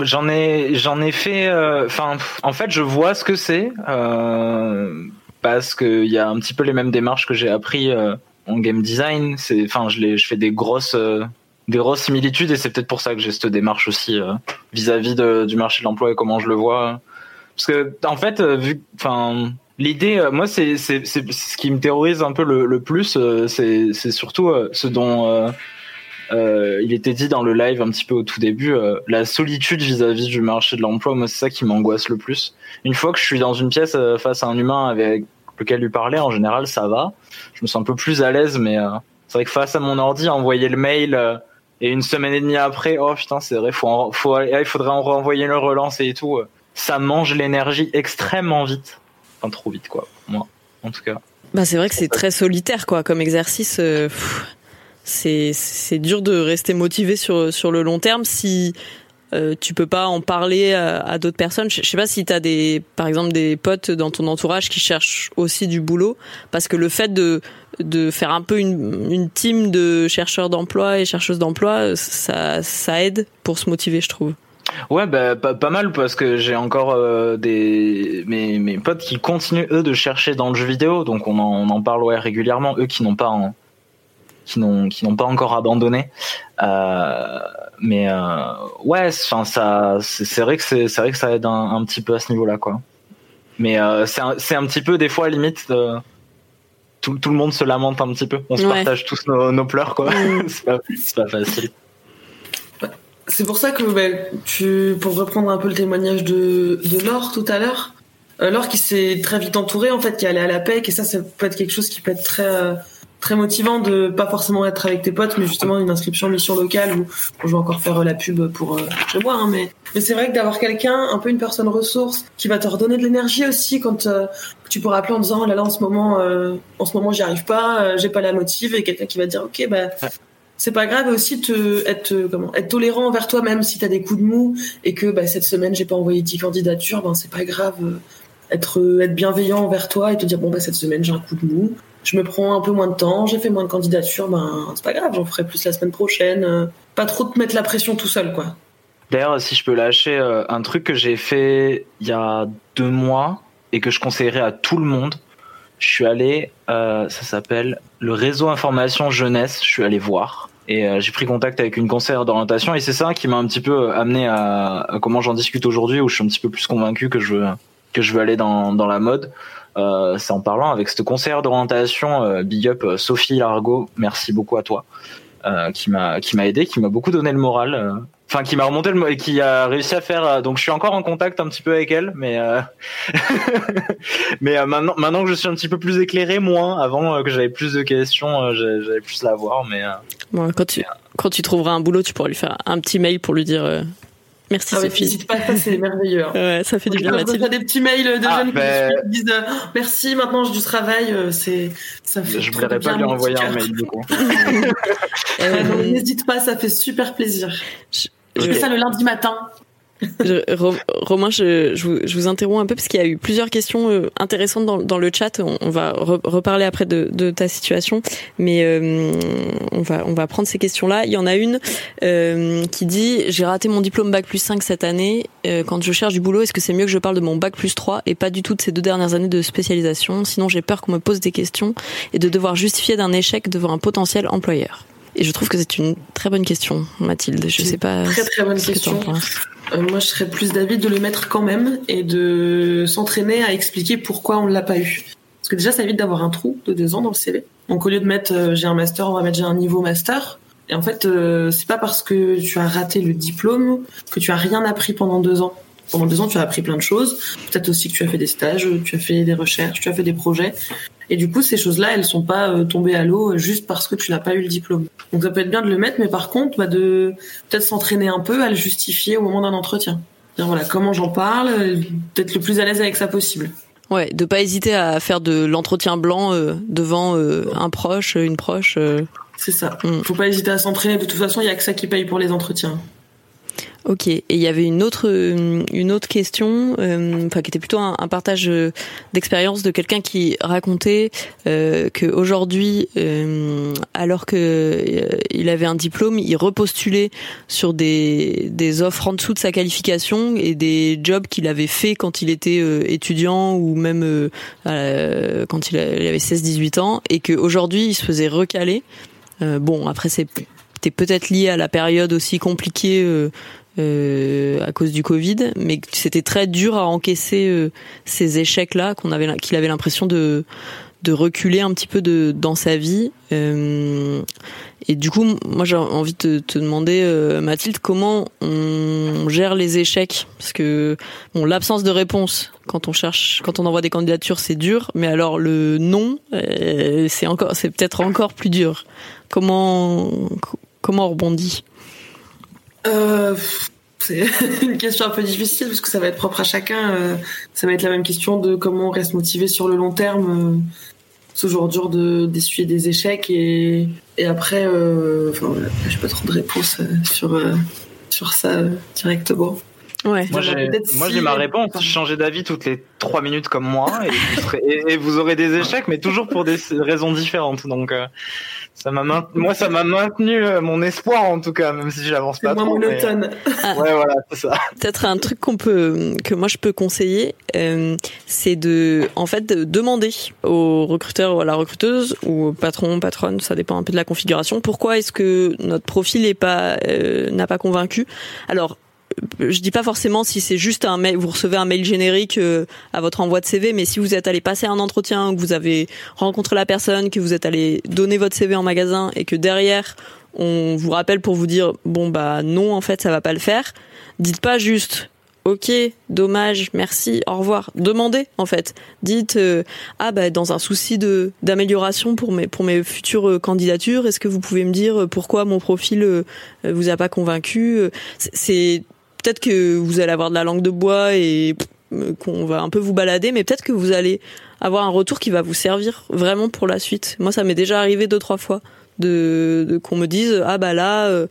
Speaker 6: J'en ai, j'en ai fait. Euh, enfin, en fait, je vois ce que c'est euh, parce qu'il y a un petit peu les mêmes démarches que j'ai appris euh, en game design. C'est, enfin, je, je fais des grosses, des grosses similitudes et c'est peut-être pour ça que j'ai cette démarche aussi vis-à-vis du marché de l'emploi et comment je le vois. Parce que, en fait, vu, enfin. L'idée, moi, c'est ce qui me terrorise un peu le, le plus, c'est surtout ce dont euh, il était dit dans le live un petit peu au tout début, euh, la solitude vis-à-vis du marché de l'emploi, moi c'est ça qui m'angoisse le plus. Une fois que je suis dans une pièce euh, face à un humain avec lequel lui parler, en général ça va. Je me sens un peu plus à l'aise, mais c'est vrai que face à mon ordi, envoyer le mail et une semaine et demie après, oh putain c'est vrai, faut, faut il faudrait en renvoyer le relance et tout. Ça mange l'énergie extrêmement vite, enfin trop vite quoi, moi en tout cas.
Speaker 2: Bah c'est vrai que c'est très solitaire quoi comme exercice c'est dur de rester motivé sur le long terme si euh, tu peux pas en parler à, d'autres personnes. Je, sais pas si tu as des par exemple des potes dans ton entourage qui cherchent aussi du boulot parce que le fait de faire un peu une, team de chercheurs d'emploi et chercheuses d'emploi, ça aide pour se motiver, je trouve.
Speaker 6: Ouais, bah, pas, mal parce que j'ai encore euh, des mes, potes qui continuent eux de chercher dans le jeu vidéo, donc on en, parle ouais, régulièrement. Eux qui n'ont pas en, qui n'ont qui n'ont pas encore abandonné. Euh, mais euh, ouais, enfin ça, c'est vrai que c'est c'est vrai que ça aide un, un, petit peu à ce niveau-là, quoi. Mais euh, c'est un, c'est un petit peu des fois limite. Euh, tout, tout, le monde se lamente un petit peu. On se partage tous nos, nos pleurs, quoi. Mm. c'est pas, pas, facile.
Speaker 3: C'est pour ça que bah, tu, pour reprendre un peu le témoignage de, de Laure tout à l'heure, euh, Laure qui s'est très vite entourée en fait, qui allait à la PEC et ça, ça peut être quelque chose qui peut être très très motivant de pas forcément être avec tes potes, mais justement une inscription mission locale où je vais encore faire la pub pour euh, chez moi. Hein, mais mais c'est vrai que d'avoir quelqu'un, un peu une personne ressource, qui va te redonner de l'énergie aussi quand euh, tu pourras appeler en disant oh là là en ce moment, euh, en ce moment j'y arrive pas, j'ai pas la motive, et quelqu'un qui va te dire ok bah c'est pas grave aussi te être comment être tolérant envers toi-même si t'as des coups de mou et que bah, cette semaine j'ai pas envoyé 10 candidatures ben c'est pas grave être être bienveillant envers toi et te dire bon bah cette semaine j'ai un coup de mou je me prends un peu moins de temps, j'ai fait moins de candidatures, ben c'est pas grave, j'en ferai plus la semaine prochaine. Euh, pas trop te mettre la pression tout seul, quoi.
Speaker 6: D'ailleurs, si je peux lâcher euh, un truc que j'ai fait il y a deux mois et que je conseillerais à tout le monde, je suis allé, euh, ça s'appelle le réseau information jeunesse. Je suis allé voir et j'ai pris contact avec une conseillère d'orientation et c'est ça qui m'a un petit peu amené à, à comment j'en discute aujourd'hui où je suis un petit peu plus convaincu que je veux que je veux aller dans dans la mode. Euh, c'est en parlant avec cette conseillère d'orientation, euh, big up euh, Sophie Largo, merci beaucoup à toi, qui m'a qui m'a aidé, qui m'a beaucoup donné le moral enfin qui m'a remonté le et qui a réussi à faire donc je suis encore en contact un petit peu avec elle mais mais maintenant maintenant que je suis un petit peu plus éclairé moins. Avant que j'avais plus de questions j'avais plus la voir mais
Speaker 2: quand tu quand tu trouveras un boulot tu pourras lui faire un petit mail pour lui dire Merci ah Sophie.
Speaker 3: N'hésite pas, c'est merveilleux. Hein.
Speaker 2: Ouais, ça fait du bien.
Speaker 3: J'ai des petits mails de ah, jeunes ben... qui me disent euh, merci, maintenant j'ai du travail, euh, c'est ça fait.
Speaker 6: Je voudrais pas lui envoyer un mail du coup.
Speaker 3: euh, N'hésite pas, ça fait super plaisir. Je, fais ça le lundi matin.
Speaker 2: Romain, je, je, vous, interromps un peu parce qu'il y a eu plusieurs questions euh, intéressantes dans, dans le chat. On, va reparler après de, de, ta situation, mais euh, on va on va prendre ces questions-là. Il y en a une euh, qui dit j'ai raté mon diplôme bac plus 5 cette année. quand je cherche du boulot, est-ce que c'est mieux que je parle de mon bac plus 3 et pas du tout de ces deux dernières années de spécialisation? Sinon, j'ai peur qu'on me pose des questions et de devoir justifier d'un échec devant un potentiel employeur. Et je trouve que c'est une très bonne question, Mathilde. Je sais pas.
Speaker 3: Très très bonne question. Euh, moi, je serais plus d'avis de le mettre quand même et de s'entraîner à expliquer pourquoi on l'a pas eu. Parce que déjà, ça évite d'avoir un trou de deux ans dans le CV. Donc, au lieu de mettre euh, j'ai un master, on va mettre j'ai un niveau master. Et en fait, euh, c'est pas parce que tu as raté le diplôme que tu as rien appris pendant deux ans. Pendant deux ans, tu as appris plein de choses. Peut-être aussi que tu as fait des stages, tu as fait des recherches, tu as fait des projets. Et du coup, ces choses-là, elles sont pas euh, tombées à l'eau euh, juste parce que tu n'as pas eu le diplôme. Donc ça peut être bien de le mettre, mais par contre, bah, de peut-être s'entraîner un peu à le justifier au moment d'un entretien. Voilà, comment j'en parle, peut-être le plus à l'aise avec ça possible.
Speaker 2: Ouais, de pas hésiter à faire de l'entretien blanc euh, devant un proche, une proche.
Speaker 3: C'est ça. Mm. Faut pas hésiter à s'entraîner. De toute façon, il y a que ça qui paye pour les entretiens.
Speaker 2: Ok. Et il y avait une autre euh, une autre question, euh, enfin qui était plutôt un, partage euh, d'expérience de quelqu'un qui racontait euh, que aujourd'hui, alors que il avait un diplôme, il repostulait sur des des offres en dessous de sa qualification et des jobs qu'il avait fait quand il était étudiant ou même quand il, avait 16-18 ans et qu'aujourd'hui il se faisait recaler. bon, après c'est peut-être lié à la période aussi compliquée euh, à cause du Covid, mais c'était très dur à encaisser euh, ces échecs-là, qu'on avait, qu'il avait l'impression de reculer un petit peu dans sa vie. Euh, et du coup, moi j'ai envie de te, demander, euh, Mathilde, comment on gère les échecs? Parce que bon, l'absence de réponse quand on cherche, quand on envoie des candidatures, c'est dur. Mais alors le non, c'est encore, c'est peut-être encore plus dur. Comment comment on rebondit
Speaker 3: euh, c'est une question un peu difficile parce que ça va être propre à chacun. Euh, ça va être la même question de comment on reste motivé sur le long terme. Euh, ce jour dur de d'essuyer des échecs et, et après, euh, enfin, j'ai pas trop de réponses sur sur ça directement.
Speaker 2: Ouais.
Speaker 6: Moi j'ai ma réponse. Changer d'avis toutes les trois minutes comme moi et vous, aurez des échecs, mais toujours pour des raisons différentes. Donc ça m'a moi ça m'a maintenu euh, mon espoir en tout cas même si j'avance pas trop.
Speaker 3: Mais...
Speaker 6: Ah. Ouais voilà c'est ça.
Speaker 2: Peut-être un truc qu'on peut que moi je peux conseiller euh, c'est de en fait de demander au recruteur ou à la recruteuse ou au patron patronne ça dépend un peu de la configuration pourquoi est-ce que notre profil est pas euh, n'a pas convaincu. Alors je dis pas forcément si c'est juste un mail, vous recevez un mail générique euh, à votre envoi de CV, mais si vous êtes allé passer un entretien, que vous avez rencontré la personne, que vous êtes allé donner votre CV en magasin et que derrière on vous rappelle pour vous dire bon bah non en fait ça va pas le faire, dites pas juste ok, dommage, merci, au revoir. Demandez en fait. Dites euh, ah bah dans un souci de d'amélioration pour mes pour mes futures euh, candidatures, est-ce que vous pouvez me dire pourquoi mon profil vous a pas convaincu C'est peut-être que vous allez avoir de la langue de bois et qu'on va un peu vous balader, mais peut-être que vous allez avoir un retour qui va vous servir vraiment pour la suite. Moi, ça m'est déjà arrivé deux trois fois de, qu'on me dise ah bah là. Euh,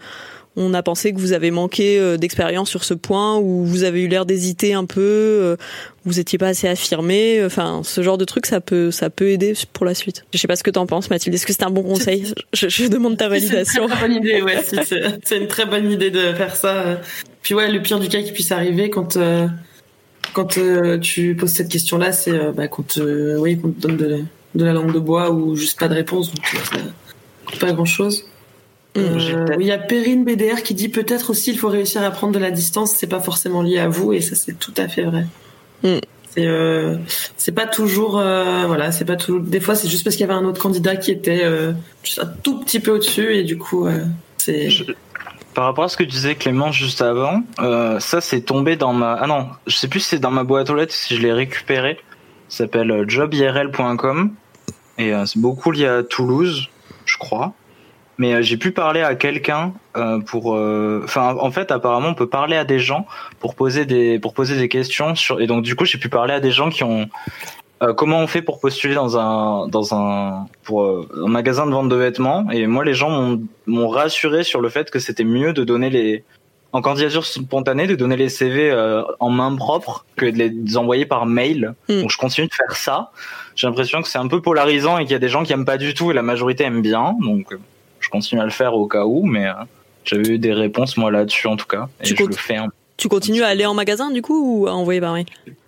Speaker 2: on a pensé que vous avez manqué euh, d'expérience sur ce point ou vous avez eu l'air d'hésiter un peu, euh, vous étiez pas assez affirmé. Enfin, ce genre de truc, ça peut, ça peut aider pour la suite. Je sais pas ce que t'en penses, Mathilde. Est-ce que c'est un bon conseil? je, je, demande ta validation.
Speaker 3: C'est une très bonne idée, ouais. C'est une très bonne idée de faire ça. Puis ouais, le pire du cas qui puisse arriver quand euh, quand tu poses cette question-là, c'est bah, quand oui, qu'on te donne de, de, la langue de bois ou juste pas de réponse, donc ça, pas grand-chose. Euh, il y a Perrine BDR qui dit peut-être aussi il faut réussir à prendre de la distance, c'est pas forcément lié à vous et ça c'est tout à fait vrai. Mm. C'est euh, c'est pas toujours euh, voilà, c'est pas toujours des fois c'est juste parce qu'il y avait un autre candidat qui était juste un tout petit peu au-dessus et du coup c'est
Speaker 6: par rapport à ce que disait Clément juste avant, ça c'est tombé dans ma ah non, je sais plus si c'est dans ma boîte aux lettres si je l'ai récupéré. Ça s'appelle jobirl.com et c'est beaucoup lié à Toulouse, je crois mais euh, j'ai pu parler à quelqu'un euh, pour euh, enfin en fait apparemment on peut parler à des gens pour poser des pour poser des questions et donc du coup j'ai pu parler à des gens qui ont comment on fait pour postuler dans un dans un pour un magasin de vente de vêtements? Et moi les gens m'ont m'ont rassuré sur le fait que c'était mieux de donner les en candidature spontanée de donner les CV euh, en main propre que de les envoyer par mail.
Speaker 2: Mm.
Speaker 6: Donc je continue de faire ça. J'ai l'impression que c'est un peu polarisant et qu'il y a des gens qui aiment pas du tout et la majorité aime bien. Donc euh, je continue à le faire au cas où, mais euh, j'avais eu des réponses moi là-dessus en tout cas. Et
Speaker 2: Tu
Speaker 6: je le fais. un-
Speaker 2: Tu continues à aller en magasin du coup ou à envoyer par mail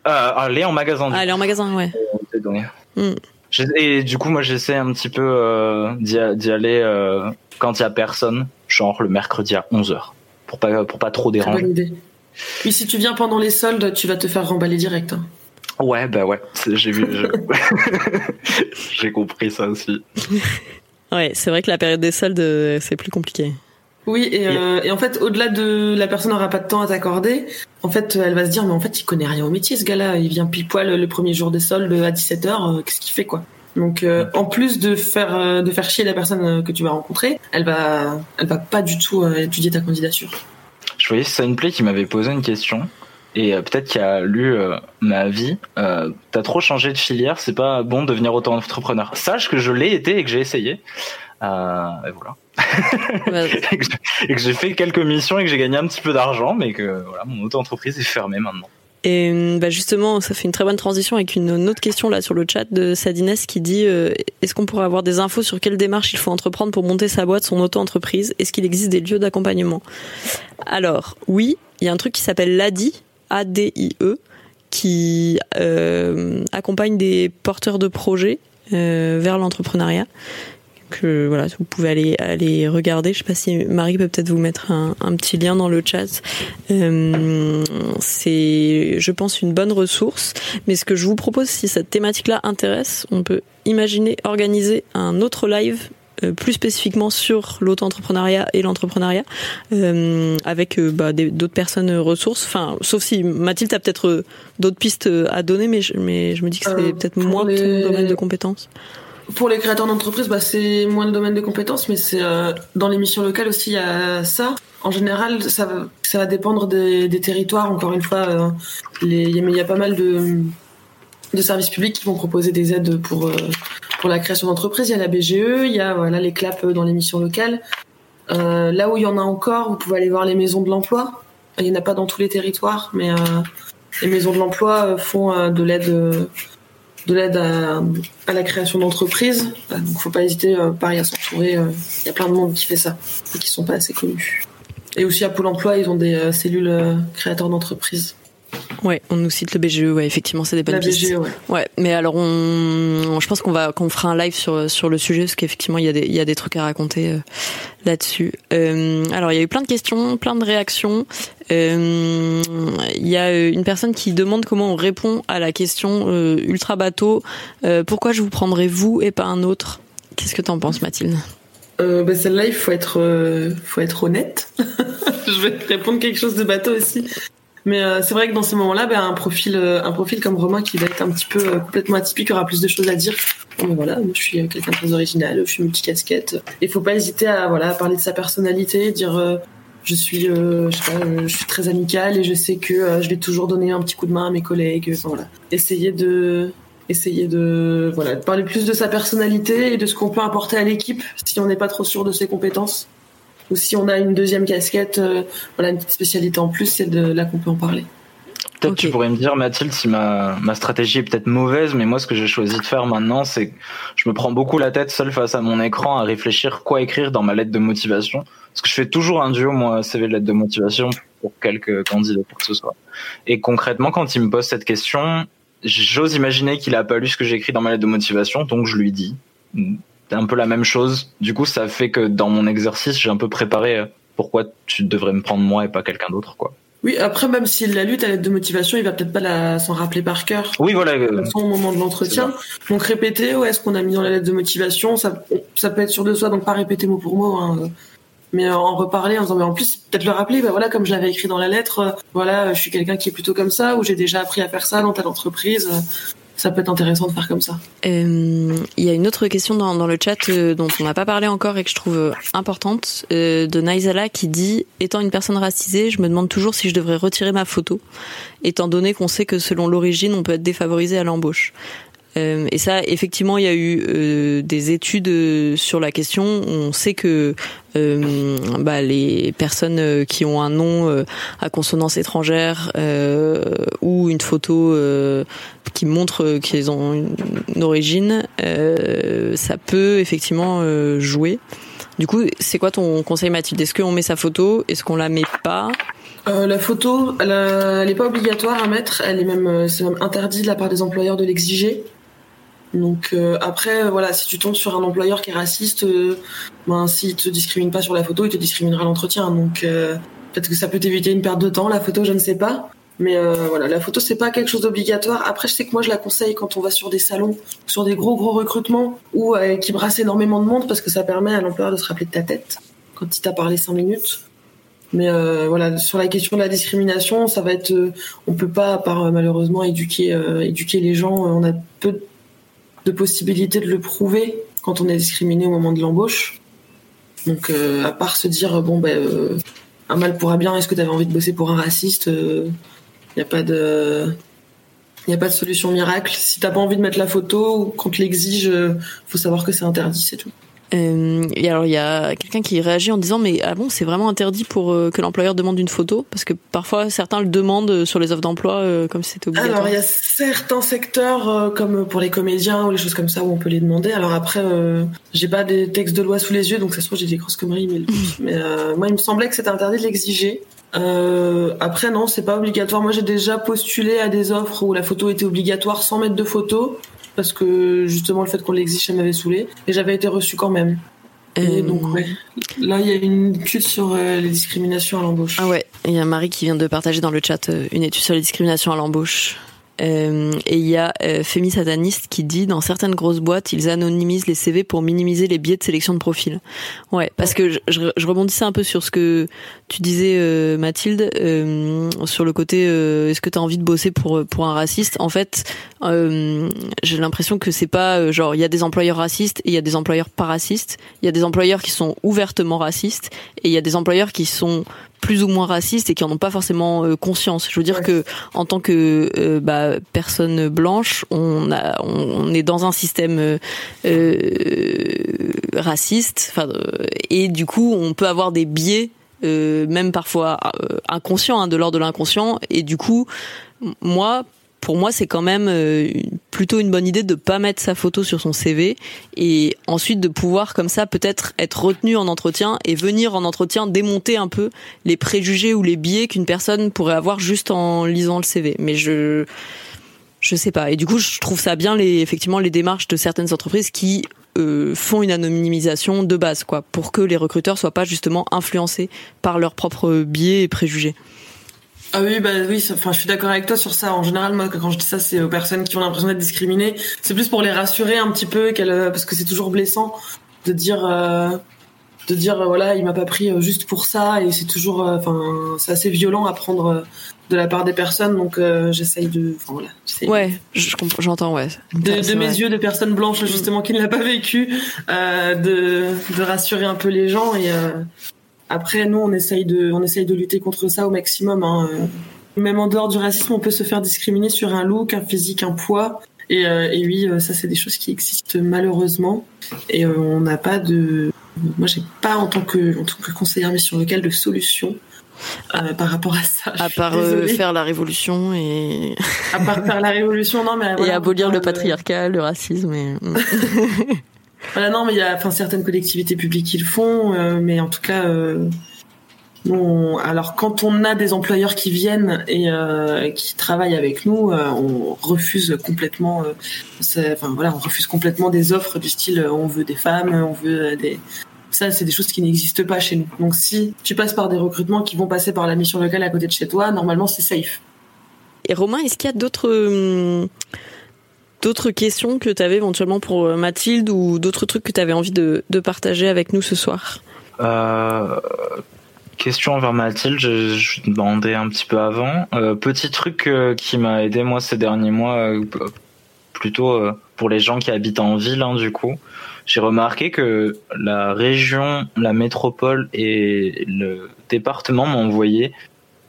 Speaker 6: Euh, aller en magasin. du
Speaker 2: aller en magasin, ouais.
Speaker 6: coup, c'est donné.
Speaker 2: Mm.
Speaker 6: J'ai- Et du coup, moi, j'essaie un petit peu euh, d'y aller euh, quand il y a personne, genre le mercredi à 11h, pour pas, pour pas trop déranger.
Speaker 3: bonne idée. Oui, si tu viens pendant les soldes, tu vas te faire remballer direct. hein.
Speaker 6: Ouais, bah ouais, j'ai vu. J'ai compris ça aussi.
Speaker 2: Ouais, c'est vrai que la période des soldes, euh, c'est plus compliqué.
Speaker 3: Oui, et, euh, et en fait, au-delà de la personne n'aura pas de temps à t'accorder, en fait, elle va se dire, mais en fait, il connaît rien au métier, ce gars-là. Il vient pile poil le premier jour des soldes à 17h. Qu'est-ce qu'il fait, quoi? Donc, euh, en plus de faire euh, de faire chier la personne euh, que tu vas rencontrer, elle va elle va pas du tout euh, étudier ta candidature.
Speaker 6: Je voyais Sunplay qui m'avait posé une question. Et euh, peut-être qu'il a lu euh, ma vie. Euh, T'as trop changé de filière, c'est pas bon de devenir auto-entrepreneur. Sache que je l'ai été et que j'ai essayé. Euh, et voilà. Et que j'ai- fait quelques missions et que j'ai gagné un petit peu d'argent, mais que voilà, mon auto-entreprise est fermée maintenant.
Speaker 2: Et euh, bah justement, ça fait une très bonne transition avec une, une autre question là sur le chat de Sadines qui dit euh, est-ce qu'on pourrait avoir des infos sur quelle démarche il faut entreprendre pour monter sa boîte, son auto-entreprise? Est-ce qu'il existe des lieux d'accompagnement? Alors oui, il y a un truc qui s'appelle l'ADI, A-D-I-E, qui euh, accompagne des porteurs de projets euh, vers l'entrepreneuriat. Que voilà, vous pouvez aller aller regarder. Je sais pas si Marie peut peut-être vous mettre un, un petit lien dans le chat. Euh, c'est, je pense, une bonne ressource. Mais ce que je vous propose, si cette thématique-là intéresse, on peut imaginer organiser un autre live euh, plus spécifiquement sur l'auto-entrepreneuriat et l'entrepreneuriat euh, avec euh, bah, d'autres personnes ressources. Enfin, sauf si Mathilde a peut-être euh, d'autres pistes euh, à donner, mais je, mais je me dis que c'est peut-être moins
Speaker 3: les-
Speaker 2: ton domaine de compétences.
Speaker 3: Pour les créateurs d'entreprise, bah, c'est moins le domaine de compétences, mais c'est euh, dans les missions locales aussi il y a ça. En général, ça va, ça va dépendre des, des territoires. Encore une fois, euh, il y a- pas mal de, services publics qui vont proposer des aides pour euh, la création d'entreprise. Il y a la BGE, il y a les claps dans les missions locales. Là où il y en a encore, vous pouvez aller voir les maisons de l'emploi. Il y en a pas dans tous les territoires, mais les maisons de l'emploi font de l'aide. De l'aide à, la création d'entreprises. Voilà, Donc, faut pas hésiter, euh, pareil, à s'entourer. euh, Il y a plein de monde qui fait ça et qui sont pas assez connus. Et aussi à Pôle Emploi, ils ont des euh, cellules créateurs d'entreprises.
Speaker 2: Ouais, on nous cite le BGE. Ouais, effectivement, c'est des bonnes
Speaker 3: La
Speaker 2: pistes.
Speaker 3: BGE, ouais.
Speaker 2: Ouais, mais alors on, je pense qu'on va qu'on fera un live sur sur le sujet parce qu'effectivement il y a des il y a des trucs à raconter euh, là-dessus. Euh, alors il y a eu plein de questions, plein de réactions. Euh, Il y a une personne qui demande comment on répond à la question ultra bateau. pourquoi je vous prendrai vous et pas un autre? Qu'est-ce que t'en penses, Mathilde?
Speaker 3: Euh, bah, celle-là, il faut être, euh, faut être honnête. Je vais répondre quelque chose de bateau aussi. Mais euh, c'est vrai que dans ces moments-là, bah, un profil, euh, un profil comme Romain qui va être un petit peu euh, complètement atypique aura plus de choses à dire. Bon, ben voilà, moi, je suis quelqu'un de très original, je suis multicasquette. Il faut pas hésiter à parler de sa personnalité, dire je suis, je, suis très amicale et je sais que je vais toujours donner un petit coup de main à mes collègues. Enfin, essayer de de voilà de parler plus de sa personnalité et de ce qu'on peut apporter à l'équipe si on n'est pas trop sûr de ses compétences ou si on a une deuxième casquette euh, voilà une petite spécialité en plus c'est de là qu'on peut en parler
Speaker 6: Peut-être
Speaker 2: Ok.
Speaker 6: tu pourrais me dire, Mathilde, si ma, ma stratégie est peut-être mauvaise, mais moi, ce que j'ai choisi de faire maintenant, c'est que je me prends beaucoup la tête seul face à mon écran à réfléchir quoi écrire dans ma lettre de motivation. Parce que je fais toujours un duo, moi, CV de lettre de motivation pour quelques candidats, pour que ce soit. Et concrètement, quand il me pose cette question, j'ose imaginer qu'il a pas lu ce que j'ai écrit dans ma lettre de motivation, donc je lui dis. C'est un peu la même chose. Du coup, ça fait que dans mon exercice, j'ai un peu préparé euh, pourquoi tu devrais me prendre moi et pas quelqu'un d'autre, quoi.
Speaker 3: oui après même s'il l'a lu ta lettre de motivation il va peut-être pas s'en rappeler par cœur
Speaker 6: Oui, voilà. euh,
Speaker 3: au moment de l'entretien. Donc répéter, ouais, ce qu'on a mis dans la lettre de motivation, ça, ça peut être sûr de soi, donc pas répéter mot pour mot, hein, mais euh, en reparler en disant, mais en plus, peut-être le rappeler, bah voilà, comme je l'avais écrit dans la lettre, euh, voilà, je suis quelqu'un qui est plutôt comme ça, ou j'ai déjà appris à faire ça dans telle entreprise. euh, ça peut être intéressant de faire comme ça.
Speaker 2: Euh, Il y a une autre question dans, le chat euh, dont on n'a pas parlé encore et que je trouve importante euh, de Naizala qui dit étant une personne racisée, je me demande toujours si je devrais retirer ma photo, étant donné qu'on sait que selon l'origine, on peut être défavorisé à l'embauche. Euh, et ça, effectivement, il y a eu euh, des études sur la question. On sait que bah, les personnes qui ont un nom à consonance étrangère ou une photo qui montre qu'ils ont une, origine, ça peut effectivement jouer. Du coup, c'est quoi ton conseil, Mathilde? Est-ce qu'on met sa photo? Est-ce qu'on la met pas?
Speaker 3: Euh, la photo, elle, n'est pas obligatoire à mettre. Elle est même, euh, c'est même interdit de la part des employeurs de l'exiger. Donc euh, après, voilà, si tu tombes sur un employeur qui est raciste, ben s'il te discrimine pas sur la photo, il te discriminera l'entretien. Donc peut-être que ça peut t'éviter une perte de temps. La photo, je ne sais pas. Mais voilà, la photo c'est pas quelque chose d'obligatoire. Après, je sais que moi je la conseille quand on va sur des salons, sur des gros gros recrutements ou qui brassent énormément de monde parce que ça permet à l'employeur de se rappeler de ta tête quand il t'a parlé cinq minutes. Mais euh, voilà, sur la question de la discrimination, ça va être, euh, on peut pas, à part euh, malheureusement éduquer, éduquer les gens, on a peu de possibilités de le prouver quand on est discriminé au moment de l'embauche. Donc, à part se dire bon ben, un mal pourra bien, est-ce que tu avais envie de bosser pour un raciste Il n'y a pas de, il a pas de solution miracle. Si t'as pas envie de mettre la photo ou qu'on te l'exige, faut savoir que c'est interdit, c'est tout.
Speaker 2: Euh, et alors il y a quelqu'un qui réagit en disant mais ah bon c'est vraiment interdit pour euh, que l'employeur demande une photo? Parce que parfois certains le demandent sur les offres d'emploi euh, comme si c'était obligatoire.
Speaker 3: Alors il y a certains secteurs comme pour les comédiens ou les choses comme ça où on peut les demander. Alors après j'ai pas des textes de loi sous les yeux donc ça se trouve j'ai des grosses conneries mais, mais moi il me semblait que c'était interdit de l'exiger. après non c'est pas obligatoire. Moi j'ai déjà postulé à des offres où la photo était obligatoire sans mettre de photo parce que justement le fait qu'on l'exige ça m'avait saoulé et j'avais été reçue quand même. Et euh, donc là il y a une étude sur euh, les discriminations à l'embauche.
Speaker 2: Ah ouais, il y a Marie qui vient de partager dans le chat euh, une étude sur les discriminations à l'embauche. Euh, et il y a Femi Sataniste qui dit dans certaines grosses boîtes, ils anonymisent les CV pour minimiser les biais de sélection de profil. Ouais, parce que je, je, rebondissais un peu sur ce que tu disais, Mathilde, sur le côté est-ce que tu as envie de bosser pour pour un raciste? En fait, j'ai l'impression que c'est pas genre il y a des employeurs racistes et il y a des employeurs pas racistes. Il y a des employeurs qui sont ouvertement racistes et il y a des employeurs qui sont plus ou moins racistes et qui en ont pas forcément euh, conscience. Je veux dire que en tant que euh, bah, personne blanche, on, a, on, est dans un système euh, raciste, et du coup, on peut avoir des biais, même parfois inconscients, hein, de l'ordre de l'inconscient, et du coup, moi, pour moi, c'est quand même euh, plutôt une bonne idée de pas mettre sa photo sur son CV et ensuite de pouvoir comme ça peut-être être retenu en entretien et venir en entretien démonter un peu les préjugés ou les biais qu'une personne pourrait avoir juste en lisant le CV. Mais je je sais pas. Et du coup, je trouve ça bien les effectivement les démarches de certaines entreprises qui euh, font une anonymisation de base quoi pour que les recruteurs soient pas justement influencés par leurs propres biais et préjugés.
Speaker 3: Ah oui, bah oui, enfin, je suis d'accord avec toi sur ça. En général, moi, quand je dis ça, c'est aux personnes qui ont l'impression d'être discriminées. C'est plus pour les rassurer un petit peu, qu'elles, parce que c'est toujours blessant de dire, euh, de dire, voilà, il m'a pas pris euh, juste pour ça, et c'est toujours, euh, enfin, c'est assez violent à prendre de la part des personnes, donc j'essaye de, enfin voilà.
Speaker 2: Ouais, j'entends, ouais.
Speaker 3: De, mes yeux, de personnes blanches justement qui ne l'a pas vécu, de, de rassurer un peu les gens et après, nous, on essaye de, on essaye de lutter contre ça au maximum. Hein. Même en dehors du racisme, on peut se faire discriminer sur un look, un physique, un poids. Et, euh, et oui, euh, ça, c'est des choses qui existent malheureusement. Et euh, on n'a pas de. Moi, j'ai pas en tant que, en tant que conseillère mission locale de solution. par rapport à ça.
Speaker 2: À part faire la révolution et.
Speaker 3: à part faire la révolution, non, mais.
Speaker 2: et abolir le patriarcat, le racisme et.
Speaker 3: Voilà, non, mais il y a certaines collectivités publiques qui le font, euh, mais en tout cas, euh, alors quand on a des employeurs qui viennent et euh, qui travaillent avec nous, on refuse complètement, enfin voilà, on refuse complètement des offres du style on veut des femmes, on veut des ça, c'est des choses qui n'existent pas chez nous. Donc, si tu passes par des recrutements qui vont passer par la mission locale à côté de chez toi, normalement, c'est safe.
Speaker 2: Et Romain, est-ce qu'il y a d'autres hum, d'autres questions que tu avais éventuellement pour euh, Mathilde ou d'autres trucs que tu avais envie de, partager avec nous ce soir?
Speaker 6: Euh, Question envers Mathilde, je, je demandais un petit peu avant. Euh, petit truc qui m'a aidé moi ces derniers mois, plutôt pour les gens qui habitent en ville hein, du coup. J'ai remarqué que la région, la métropole et le département m'ont envoyé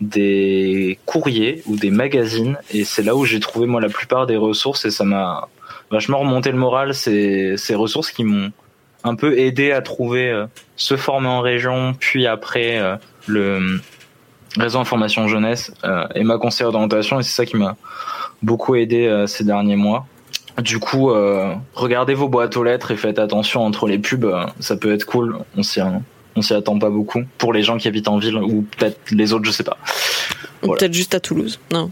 Speaker 6: des courriers ou des magazines et c'est là où j'ai trouvé moi la plupart des ressources et ça m'a vachement remonté le moral. Ces, ces ressources qui m'ont un peu aidé à trouver euh, se former en région puis après euh, le réseau information jeunesse euh, et ma conseillère d'orientation et c'est ça qui m'a beaucoup aidé ces derniers mois. Du coup regardez vos boîtes aux lettres et faites attention entre les pubs ça peut être cool on s'y on s'y attend pas beaucoup pour les gens qui habitent en ville ou peut-être les autres, je sais pas.
Speaker 2: Peut-être juste à Toulouse. Non.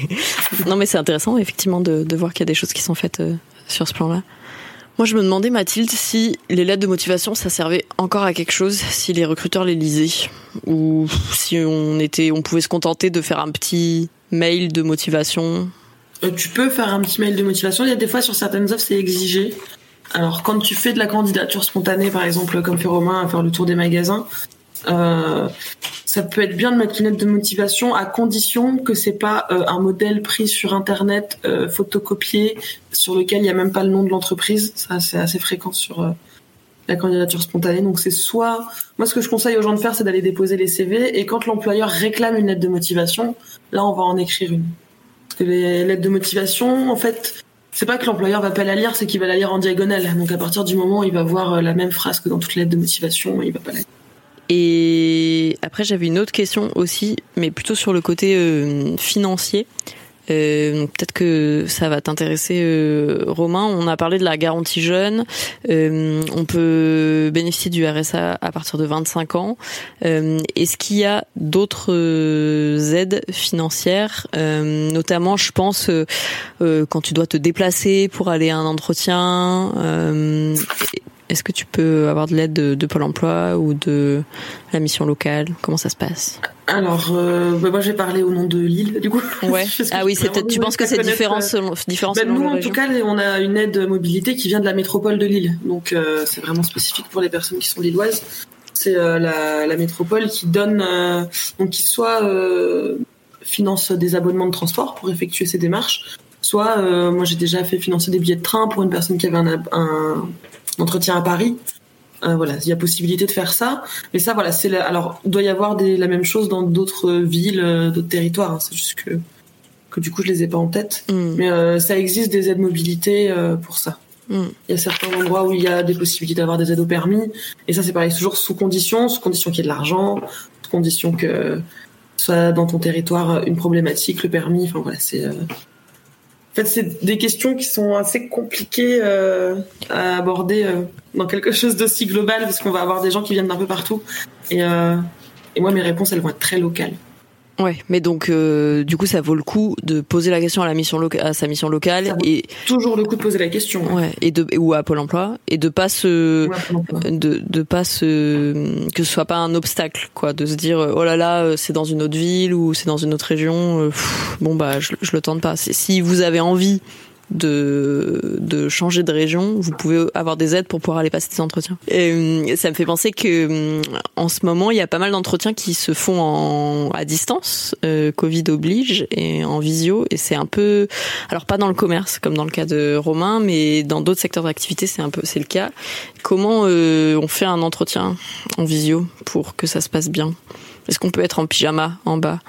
Speaker 2: non, mais c'est intéressant effectivement de, voir qu'il y a des choses qui sont faites euh, sur ce plan-là. Moi, je me demandais, Mathilde, si les lettres de motivation, ça servait encore à quelque chose, si les recruteurs les lisaient, ou si on était, on pouvait se contenter de faire un petit mail de motivation.
Speaker 3: Euh, tu peux faire un petit mail de motivation. Il y a des fois sur certaines offres, c'est exigé. Alors, quand tu fais de la candidature spontanée, par exemple, comme fait Romain, à faire le tour des magasins, euh, ça peut être bien de mettre une lettre de motivation à condition que c'est pas euh, un modèle pris sur internet, euh, photocopié, sur lequel il y a même pas le nom de l'entreprise. Ça, c'est assez fréquent sur la candidature spontanée. Donc, c'est soit, moi, ce que je conseille aux gens de faire, c'est d'aller déposer les CV, et quand l'employeur réclame une lettre de motivation, là, on va en écrire une. Les lettres de motivation, en fait, c'est pas que l'employeur va pas la lire, c'est qu'il va la lire en diagonale. Donc à partir du moment où il va voir euh, la même phrase que dans toutes les lettres de motivation, il va pas la lire.
Speaker 2: Et après j'avais une autre question aussi, mais plutôt sur le côté euh, financier. Euh, peut-être que ça va t'intéresser, euh, Romain. On a parlé de la garantie jeune. Euh, on peut bénéficier du RSA à partir de 25 ans. Est-ce qu'il y a d'autres aides financières, notamment, je pense, quand tu dois te déplacer pour aller à un entretien est-ce que tu peux avoir de l'aide de, Pôle Emploi ou de la mission locale? Comment ça se passe?
Speaker 3: Alors, euh, bah, moi j'ai parlé au nom de Lille, du coup.
Speaker 2: Ouais. ah oui, c'est tu penses que c'est différent selon, différent bah,
Speaker 3: Nous, en tout cas, on a une aide mobilité qui vient de la métropole de Lille, donc euh, c'est vraiment spécifique pour les personnes qui sont lilloises. C'est euh, la, métropole qui donne, donc qui soit finance des abonnements de transport pour effectuer ces démarches, soit moi j'ai déjà fait financer des billets de train pour une personne qui avait un entretien à Paris. Euh, voilà, il y a possibilité de faire ça. Mais ça, voilà, c'est alors il doit y avoir des, la même chose dans d'autres villes, euh, d'autres territoires. Hein. C'est juste que que du coup je les ai pas en tête. Mm. Mais euh, ça existe des aides mobilité pour ça. Mm. Il y a certains endroits où il y a des possibilités d'avoir des aides au permis. Et ça, c'est pareil, toujours sous condition, sous condition qu'il y ait de l'argent, sous condition que soit dans ton territoire une problématique, le permis. Enfin voilà, c'est en fait, c'est des questions qui sont assez compliquées euh, à aborder euh, dans quelque chose d'aussi global, parce qu'on va avoir des gens qui viennent d'un peu partout. Et, euh, et moi, mes réponses, elles vont être très locales.
Speaker 2: Ouais, mais donc euh, du coup ça vaut le coup de poser la question à la mission à sa mission locale et
Speaker 3: toujours le coup de poser la question.
Speaker 2: Ouais, et de ou à Pôle Emploi et de pas se de de pas se que ce soit pas un obstacle quoi, de se dire oh là là c'est dans une autre ville ou c'est dans une autre région, euh, bon bah je, je le tente pas. Si vous avez envie de, de changer de région, vous pouvez avoir des aides pour pouvoir aller passer des entretiens. Et euh, ça me fait penser que euh, en ce moment, il y a pas mal d'entretiens qui se font en, à distance, euh, Covid oblige, et en visio. Et c'est un peu, alors pas dans le commerce comme dans le cas de Romain, mais dans d'autres secteurs d'activité, c'est un peu, c'est le cas. Comment on fait un entretien en visio pour que ça se passe bien? Est-ce qu'on peut être en pyjama en bas?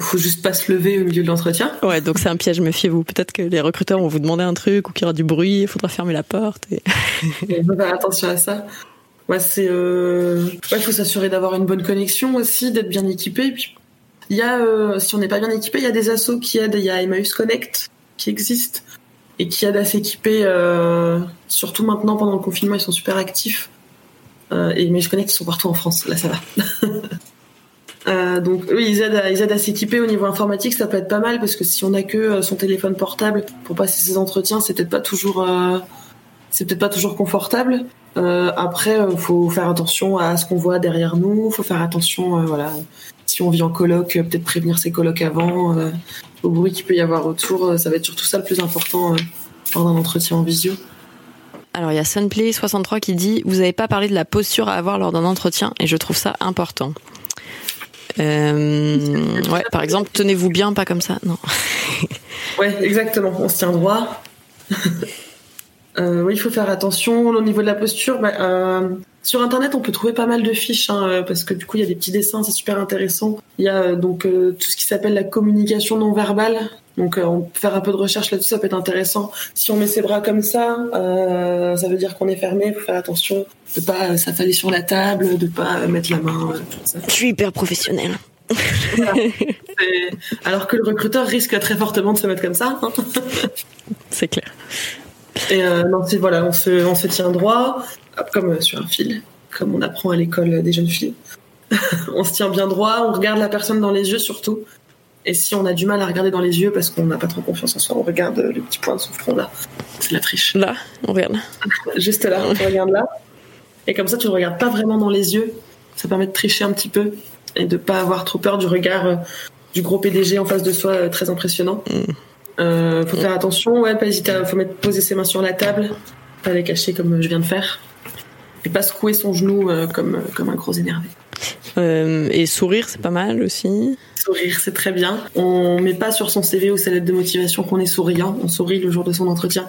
Speaker 3: Faut juste pas se lever au milieu de l'entretien.
Speaker 2: Ouais, donc c'est un piège, méfiez-vous. Peut-être que les recruteurs vont vous demander un truc ou qu'il y aura du bruit, il faudra fermer la porte. Et...
Speaker 3: il faut faire attention à ça. Ouais, c'est. Euh... il faut s'assurer d'avoir une bonne connexion aussi, d'être bien équipé. puis, il y a, euh, si on n'est pas bien équipé, il y a des assos qui aident. Il y a Emmaüs Connect qui existe et qui aident à s'équiper. Euh... Surtout maintenant, pendant le confinement, ils sont super actifs. Euh, et Emmaüs Connect, ils sont partout en France. Là, ça va. Euh, donc oui, ils aident à, ils aident à s'équiper au niveau informatique, ça peut être pas mal parce que si on a que euh, son téléphone portable pour passer ses entretiens, c'est peut-être pas toujours, euh, c'est peut-être pas toujours confortable. Euh, après, faut faire attention à ce qu'on voit derrière nous, faut faire attention, voilà, si on vit en coloc, peut-être prévenir ses colocs avant, au bruit qu'il peut y avoir autour, ça va être surtout ça le plus important lors d'un entretien en visio.
Speaker 2: Alors il y a Sunplay63 qui dit vous n'avez pas parlé de la posture à avoir lors d'un entretien et je trouve ça important. Euh, ouais, par exemple, tenez-vous bien, pas comme ça, non.
Speaker 3: ouais, exactement. On se tient droit. Euh, oui, il faut faire attention au niveau de la posture. Bah, euh, sur Internet, on peut trouver pas mal de fiches hein, parce que du coup, il y a des petits dessins, c'est super intéressant. Il y a donc tout ce qui s'appelle la communication non verbale. Donc, on peut faire un peu de recherche là-dessus, ça peut être intéressant. Si on met ses bras comme ça, ça veut dire qu'on est fermé. Il faut faire attention de pas s'affaler sur la table, de pas mettre la main. Ça.
Speaker 2: Je suis hyper professionnelle.
Speaker 3: Alors que le recruteur risque très fortement de se mettre comme ça. Hein.
Speaker 2: c'est clair.
Speaker 3: Et euh, non, voilà, on se, on se tient droit, comme sur un fil, comme on apprend à l'école des jeunes filles. on se tient bien droit, on regarde la personne dans les yeux surtout. Et si on a du mal à regarder dans les yeux parce qu'on n'a pas trop confiance en soi, on regarde le petit point de son front là. C'est la triche.
Speaker 2: Là, on regarde.
Speaker 3: Juste là, on regarde là. Et comme ça, tu ne regardes pas vraiment dans les yeux. Ça permet de tricher un petit peu et de pas avoir trop peur du regard euh, du gros PDG en face de soi, euh, très impressionnant. Mm. Euh, faut faire attention, ouais, pas hésiter à faut mettre, poser ses mains sur la table, pas les cacher comme je viens de faire, et pas secouer son genou euh, comme comme un gros énervé.
Speaker 2: Euh, et sourire, c'est pas mal aussi.
Speaker 3: Sourire, c'est très bien. On met pas sur son CV ou sa lettre de motivation qu'on est souriant. On sourit le jour de son entretien.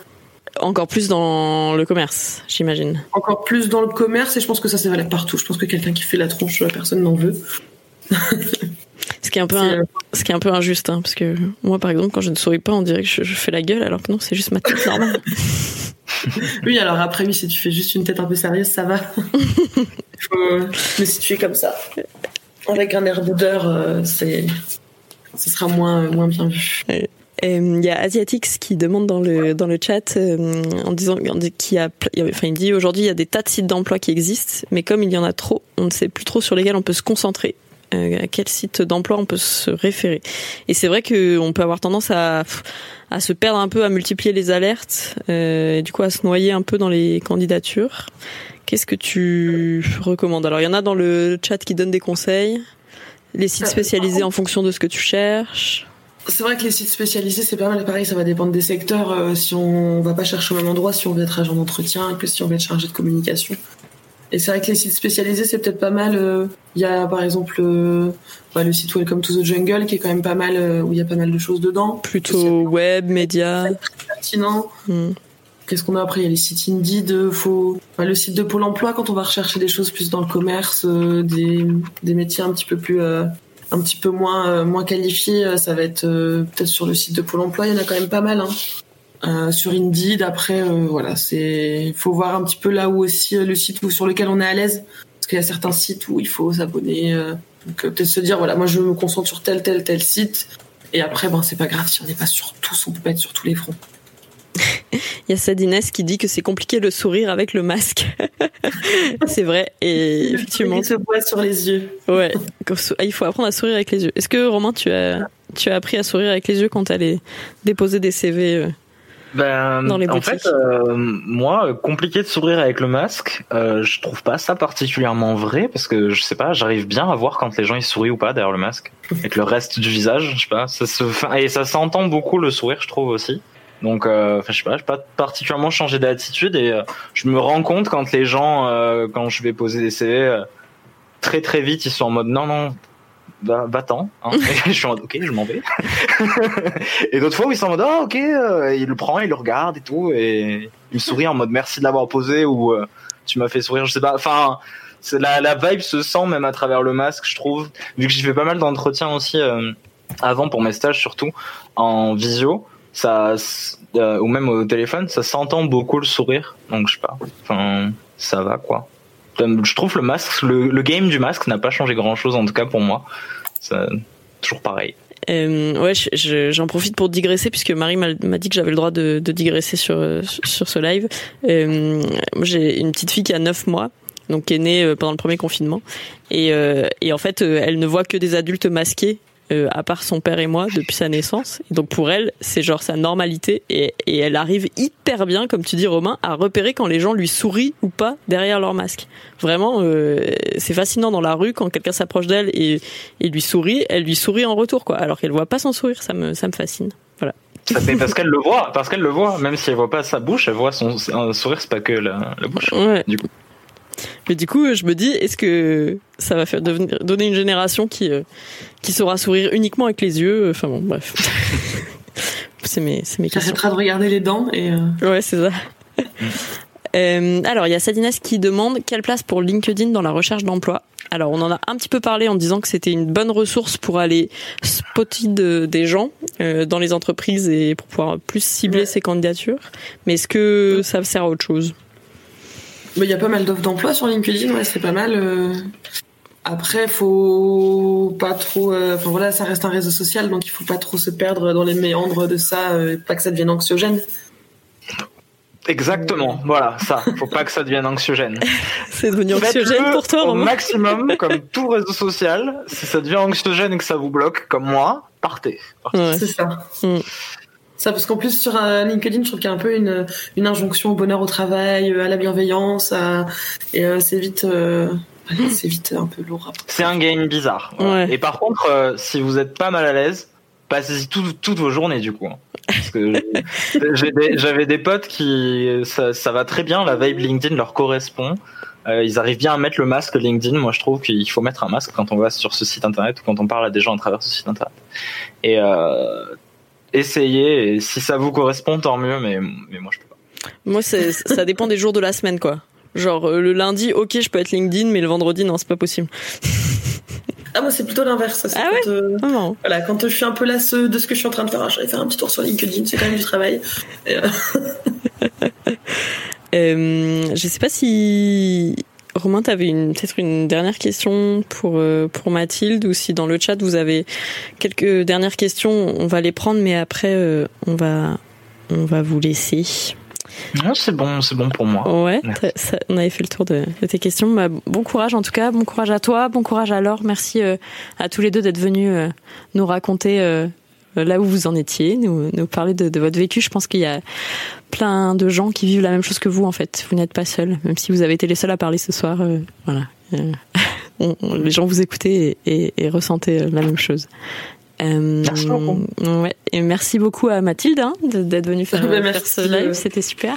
Speaker 2: Encore plus dans le commerce, j'imagine.
Speaker 3: Encore plus dans le commerce, et je pense que ça c'est valable partout. Je pense que quelqu'un qui fait la tronche, personne n'en veut.
Speaker 2: Ce qui est un peu, ce qui est un peu injuste, hein, parce que moi, par exemple, quand je ne souris pas, on dirait que je, fais la gueule, alors que non, c'est juste ma tête normale.
Speaker 3: oui, alors après, oui, si tu fais juste une tête un peu sérieuse, ça va. Faut me situer comme ça. Avec un air boudeur, euh, c'est, ce sera moins, moins bien vu.
Speaker 2: Il y a Asiatix qui demande dans le dans le chat euh, en disant qu'il a, enfin il dit aujourd'hui il y a des tas de sites d'emploi qui existent, mais comme il y en a trop, on ne sait plus trop sur lesquels on peut se concentrer. Euh, à quel site d'emploi on peut se référer. Et c'est vrai qu'on peut avoir tendance à, à se perdre un peu, à multiplier les alertes, euh, et du coup à se noyer un peu dans les candidatures. Qu'est-ce que tu recommandes? Alors il y en a dans le chat qui donnent des conseils, les sites spécialisés en fonction de ce que tu cherches.
Speaker 3: C'est vrai que les sites spécialisés, c'est pas mal. Pareil, ça va dépendre des secteurs. Euh, si on va pas chercher au même endroit, si on veut être agent d'entretien, que si on veut être chargé de communication. Et c'est vrai que les sites spécialisés, c'est peut-être pas mal. Euh, il y a par exemple euh, bah, le site Welcome to the Jungle qui est quand même pas mal, euh, où il y a pas mal de choses dedans.
Speaker 2: Plutôt web, média.
Speaker 3: Pertinent. Hmm. Qu'est-ce qu'on a après? Il y a les sites Indeed, faut le site de Pôle Emploi quand on va rechercher des choses plus dans le commerce, des, des métiers un petit peu plus un petit peu moins moins qualifiés, ça va être peut-être sur le site de Pôle Emploi. Il y en a quand même pas mal. Hein. Euh, sur Indeed. Après, euh, voilà, c'est, faut voir un petit peu là où aussi euh, le site sur lequel on est à l'aise, parce qu'il y a certains sites où il faut s'abonner. peut-être se dire, voilà, moi je me concentre sur tel tel tel site, et après, ben c'est pas grave si on n'est pas sur tous, on peut pas être sur tous les fronts.
Speaker 2: Il y a Sadines qui dit que c'est compliqué le sourire avec le masque. c'est vrai. Et effectivement.
Speaker 3: Il se voit sur les yeux.
Speaker 2: Ouais. Il faut apprendre à sourire avec les yeux. Est-ce que Romain, tu as, tu as appris à sourire avec les yeux quand tu allais déposer des CV
Speaker 6: ben, en fait, euh, moi, compliqué de sourire avec le masque, euh, je trouve pas ça particulièrement vrai parce que je sais pas, j'arrive bien à voir quand les gens ils sourient ou pas derrière le masque, avec le reste du visage, je sais pas, ça se, et ça s'entend beaucoup le sourire, je trouve aussi. Donc, euh, je sais pas, j'ai pas particulièrement changé d'attitude et euh, je me rends compte quand les gens, euh, quand je vais poser des CV, très très vite, ils sont en mode non non, bah, va-t'en. Hein. je suis en mode, ok, je m'en vais. et d'autres fois ils sont en mode, ah, ok, euh, il le prend, il le regarde et tout, et il me sourit en mode merci de l'avoir posé ou euh, tu m'as fait sourire, je sais pas. Enfin, la, la vibe se sent même à travers le masque, je trouve. Vu que j'ai fait pas mal d'entretiens aussi euh, avant pour mes stages, surtout en visio, ça, ou même au téléphone, ça s'entend beaucoup le sourire. Donc je sais pas. Enfin, ça va quoi je trouve le masque, le, game du masque n'a pas changé grand chose en tout cas pour moi. C'est toujours pareil.
Speaker 2: Euh, ouais, j'en profite pour digresser puisque Marie m'a dit que j'avais le droit de, digresser sur sur ce live. Euh, j'ai une petite fille qui a 9 mois, donc qui est née euh, pendant le premier confinement, et, et en fait, elle ne voit que des adultes masqués euh, à part son père et moi depuis sa naissance. Et donc pour elle, c'est genre sa normalité et, et, elle arrive hyper bien, comme tu dis Romain, à repérer quand les gens lui sourient ou pas derrière leur masque. Vraiment, euh, c'est fascinant dans la rue quand quelqu'un s'approche d'elle et, et lui sourit, elle lui sourit en retour quoi, alors qu'elle voit pas son sourire. Ça me ça me fascine. Voilà.
Speaker 6: C'est parce qu'elle le voit, parce qu'elle le voit, même si elle voit pas sa bouche, elle voit son sourire, c'est pas que la, la bouche.
Speaker 2: Ouais.
Speaker 6: Du coup.
Speaker 2: Mais du coup, je me dis, est-ce que ça va faire devenir, donner une génération qui euh, qui saura sourire uniquement avec les yeux Enfin bon, bref. c'est mes c'est mes questions.
Speaker 3: de regarder les dents et. Euh,
Speaker 2: ouais, c'est ça. Euh, alors, il y a Sadines qui demande quelle place pour LinkedIn dans la recherche d'emploi. Alors, on en a un petit peu parlé en disant que c'était une bonne ressource pour aller spotter de- des gens euh, dans les entreprises et pour pouvoir plus cibler
Speaker 3: Ouais.
Speaker 2: ses candidatures. Mais est-ce que ça sert à autre chose?
Speaker 3: Mais il y a pas mal d'offres d'emploi sur LinkedIn, ouais, c'est pas mal. euh. Après, faut pas trop. euh, Enfin voilà, ça reste un réseau social, donc il faut pas trop se perdre dans les méandres de ça, euh, pas que ça devienne anxiogène.
Speaker 6: Exactement, voilà, ça. Faut pas que ça devienne anxiogène.
Speaker 2: C'est devenu anxiogène pour toi,
Speaker 6: au
Speaker 2: Romain
Speaker 6: maximum, comme tout réseau social. Si ça devient anxiogène et que ça vous bloque, comme moi, partez.
Speaker 2: Ouais.
Speaker 3: C'est ça.
Speaker 2: Mm.
Speaker 3: Ça, parce qu'en plus, sur euh, LinkedIn, je trouve qu'il y a un peu une, une injonction au bonheur au travail, euh, à la bienveillance, à- et euh, c'est vite, euh, c'est vite un peu lourd.
Speaker 6: C'est un game bizarre.
Speaker 2: Ouais.
Speaker 6: Et par contre, euh, si vous êtes pas mal à l'aise, passez-y tout- toutes vos journées du coup. hein. Parce que j'ai des- j'avais des potes qui ça, ça va très bien, la vibe LinkedIn leur correspond. Euh, ils arrivent bien à mettre le masque LinkedIn. Moi, je trouve qu'il faut mettre un masque quand on va sur ce site internet ou quand on parle à des gens à travers ce site internet. Et euh, essayez. Et si ça vous correspond, tant mieux. Mais, mais moi, je peux pas.
Speaker 2: Moi, c'est- ça dépend des jours de la semaine, quoi. Genre, euh, le lundi, ok, je peux être LinkedIn, mais le vendredi, non, c'est pas possible.
Speaker 3: Ah, moi, c'est plutôt l'inverse.
Speaker 2: Ah
Speaker 3: quand, euh,
Speaker 2: Ah, marrant.
Speaker 3: Voilà, quand je suis un peu lasse de ce que je suis en train de faire, ah, je vais faire un petit tour sur LinkedIn, c'est quand même du travail. Et, euh,
Speaker 2: Euh, je sais pas si Romain, t'avais une peut-être une dernière question pour euh, pour Mathilde ou si dans le chat vous avez quelques dernières questions, on va les prendre, mais après euh, on va on va vous laisser.
Speaker 6: Non, c'est bon, c'est bon pour moi.
Speaker 2: Ouais, ça- on avait fait le tour de, de tes questions. Bah, bon courage en tout cas, bon courage à toi, bon courage à Laure. Merci euh, à tous les deux d'être venus euh, nous raconter euh, là où vous en étiez, nous, nous parler de, de votre vécu. Je pense qu'il y a plein de gens qui vivent la même chose que vous en fait. Vous n'êtes pas seuls, même si vous avez été les seuls à parler ce soir. euh, voilà, Euh, on- on- les gens vous écoutaient et, et, et ressentaient euh, la même chose. Euh,
Speaker 6: Merci beaucoup.
Speaker 2: ouais, et merci beaucoup à Mathilde hein, d'être venue faire,
Speaker 3: Bah,
Speaker 2: faire ce live,
Speaker 3: euh.
Speaker 2: c'était super.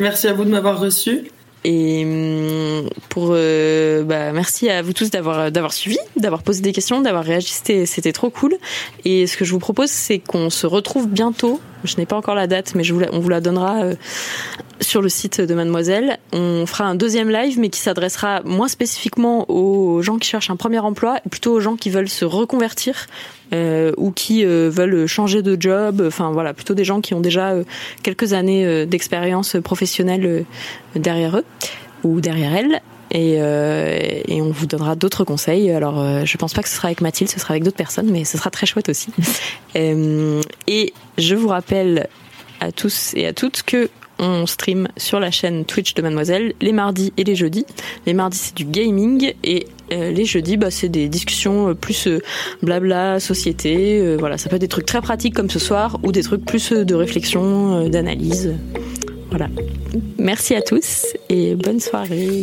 Speaker 3: merci à vous de m'avoir reçu.
Speaker 2: Et hum, pour euh, bah, merci à vous tous d'avoir d'avoir suivi, d'avoir posé des questions, d'avoir réagi, c'était trop cool. Et ce que je vous propose, c'est qu'on se retrouve bientôt. Je n'ai pas encore la date, mais je vous on vous la donnera euh, sur le site de Mademoiselle. On fera un deuxième live, mais qui s'adressera moins spécifiquement aux gens qui cherchent un premier emploi, plutôt aux gens qui veulent se reconvertir euh, ou qui euh, veulent changer de job. Enfin voilà, plutôt des gens qui ont déjà quelques années d'expérience professionnelle derrière eux ou derrière elles. Et, euh, et on vous donnera d'autres conseils. Alors, euh, je pense pas que ce sera avec Mathilde, ce sera avec d'autres personnes, mais ce sera très chouette aussi. Euh, et je vous rappelle à tous et à toutes que on stream sur la chaîne Twitch de Mademoiselle les mardis et les jeudis. Les mardis c'est du gaming et euh, les jeudis bah, c'est des discussions euh, plus euh, blabla société. voilà, ça peut être des trucs très pratiques comme ce soir ou des trucs plus de réflexion, d'analyse. Voilà. Merci à tous et bonne soirée.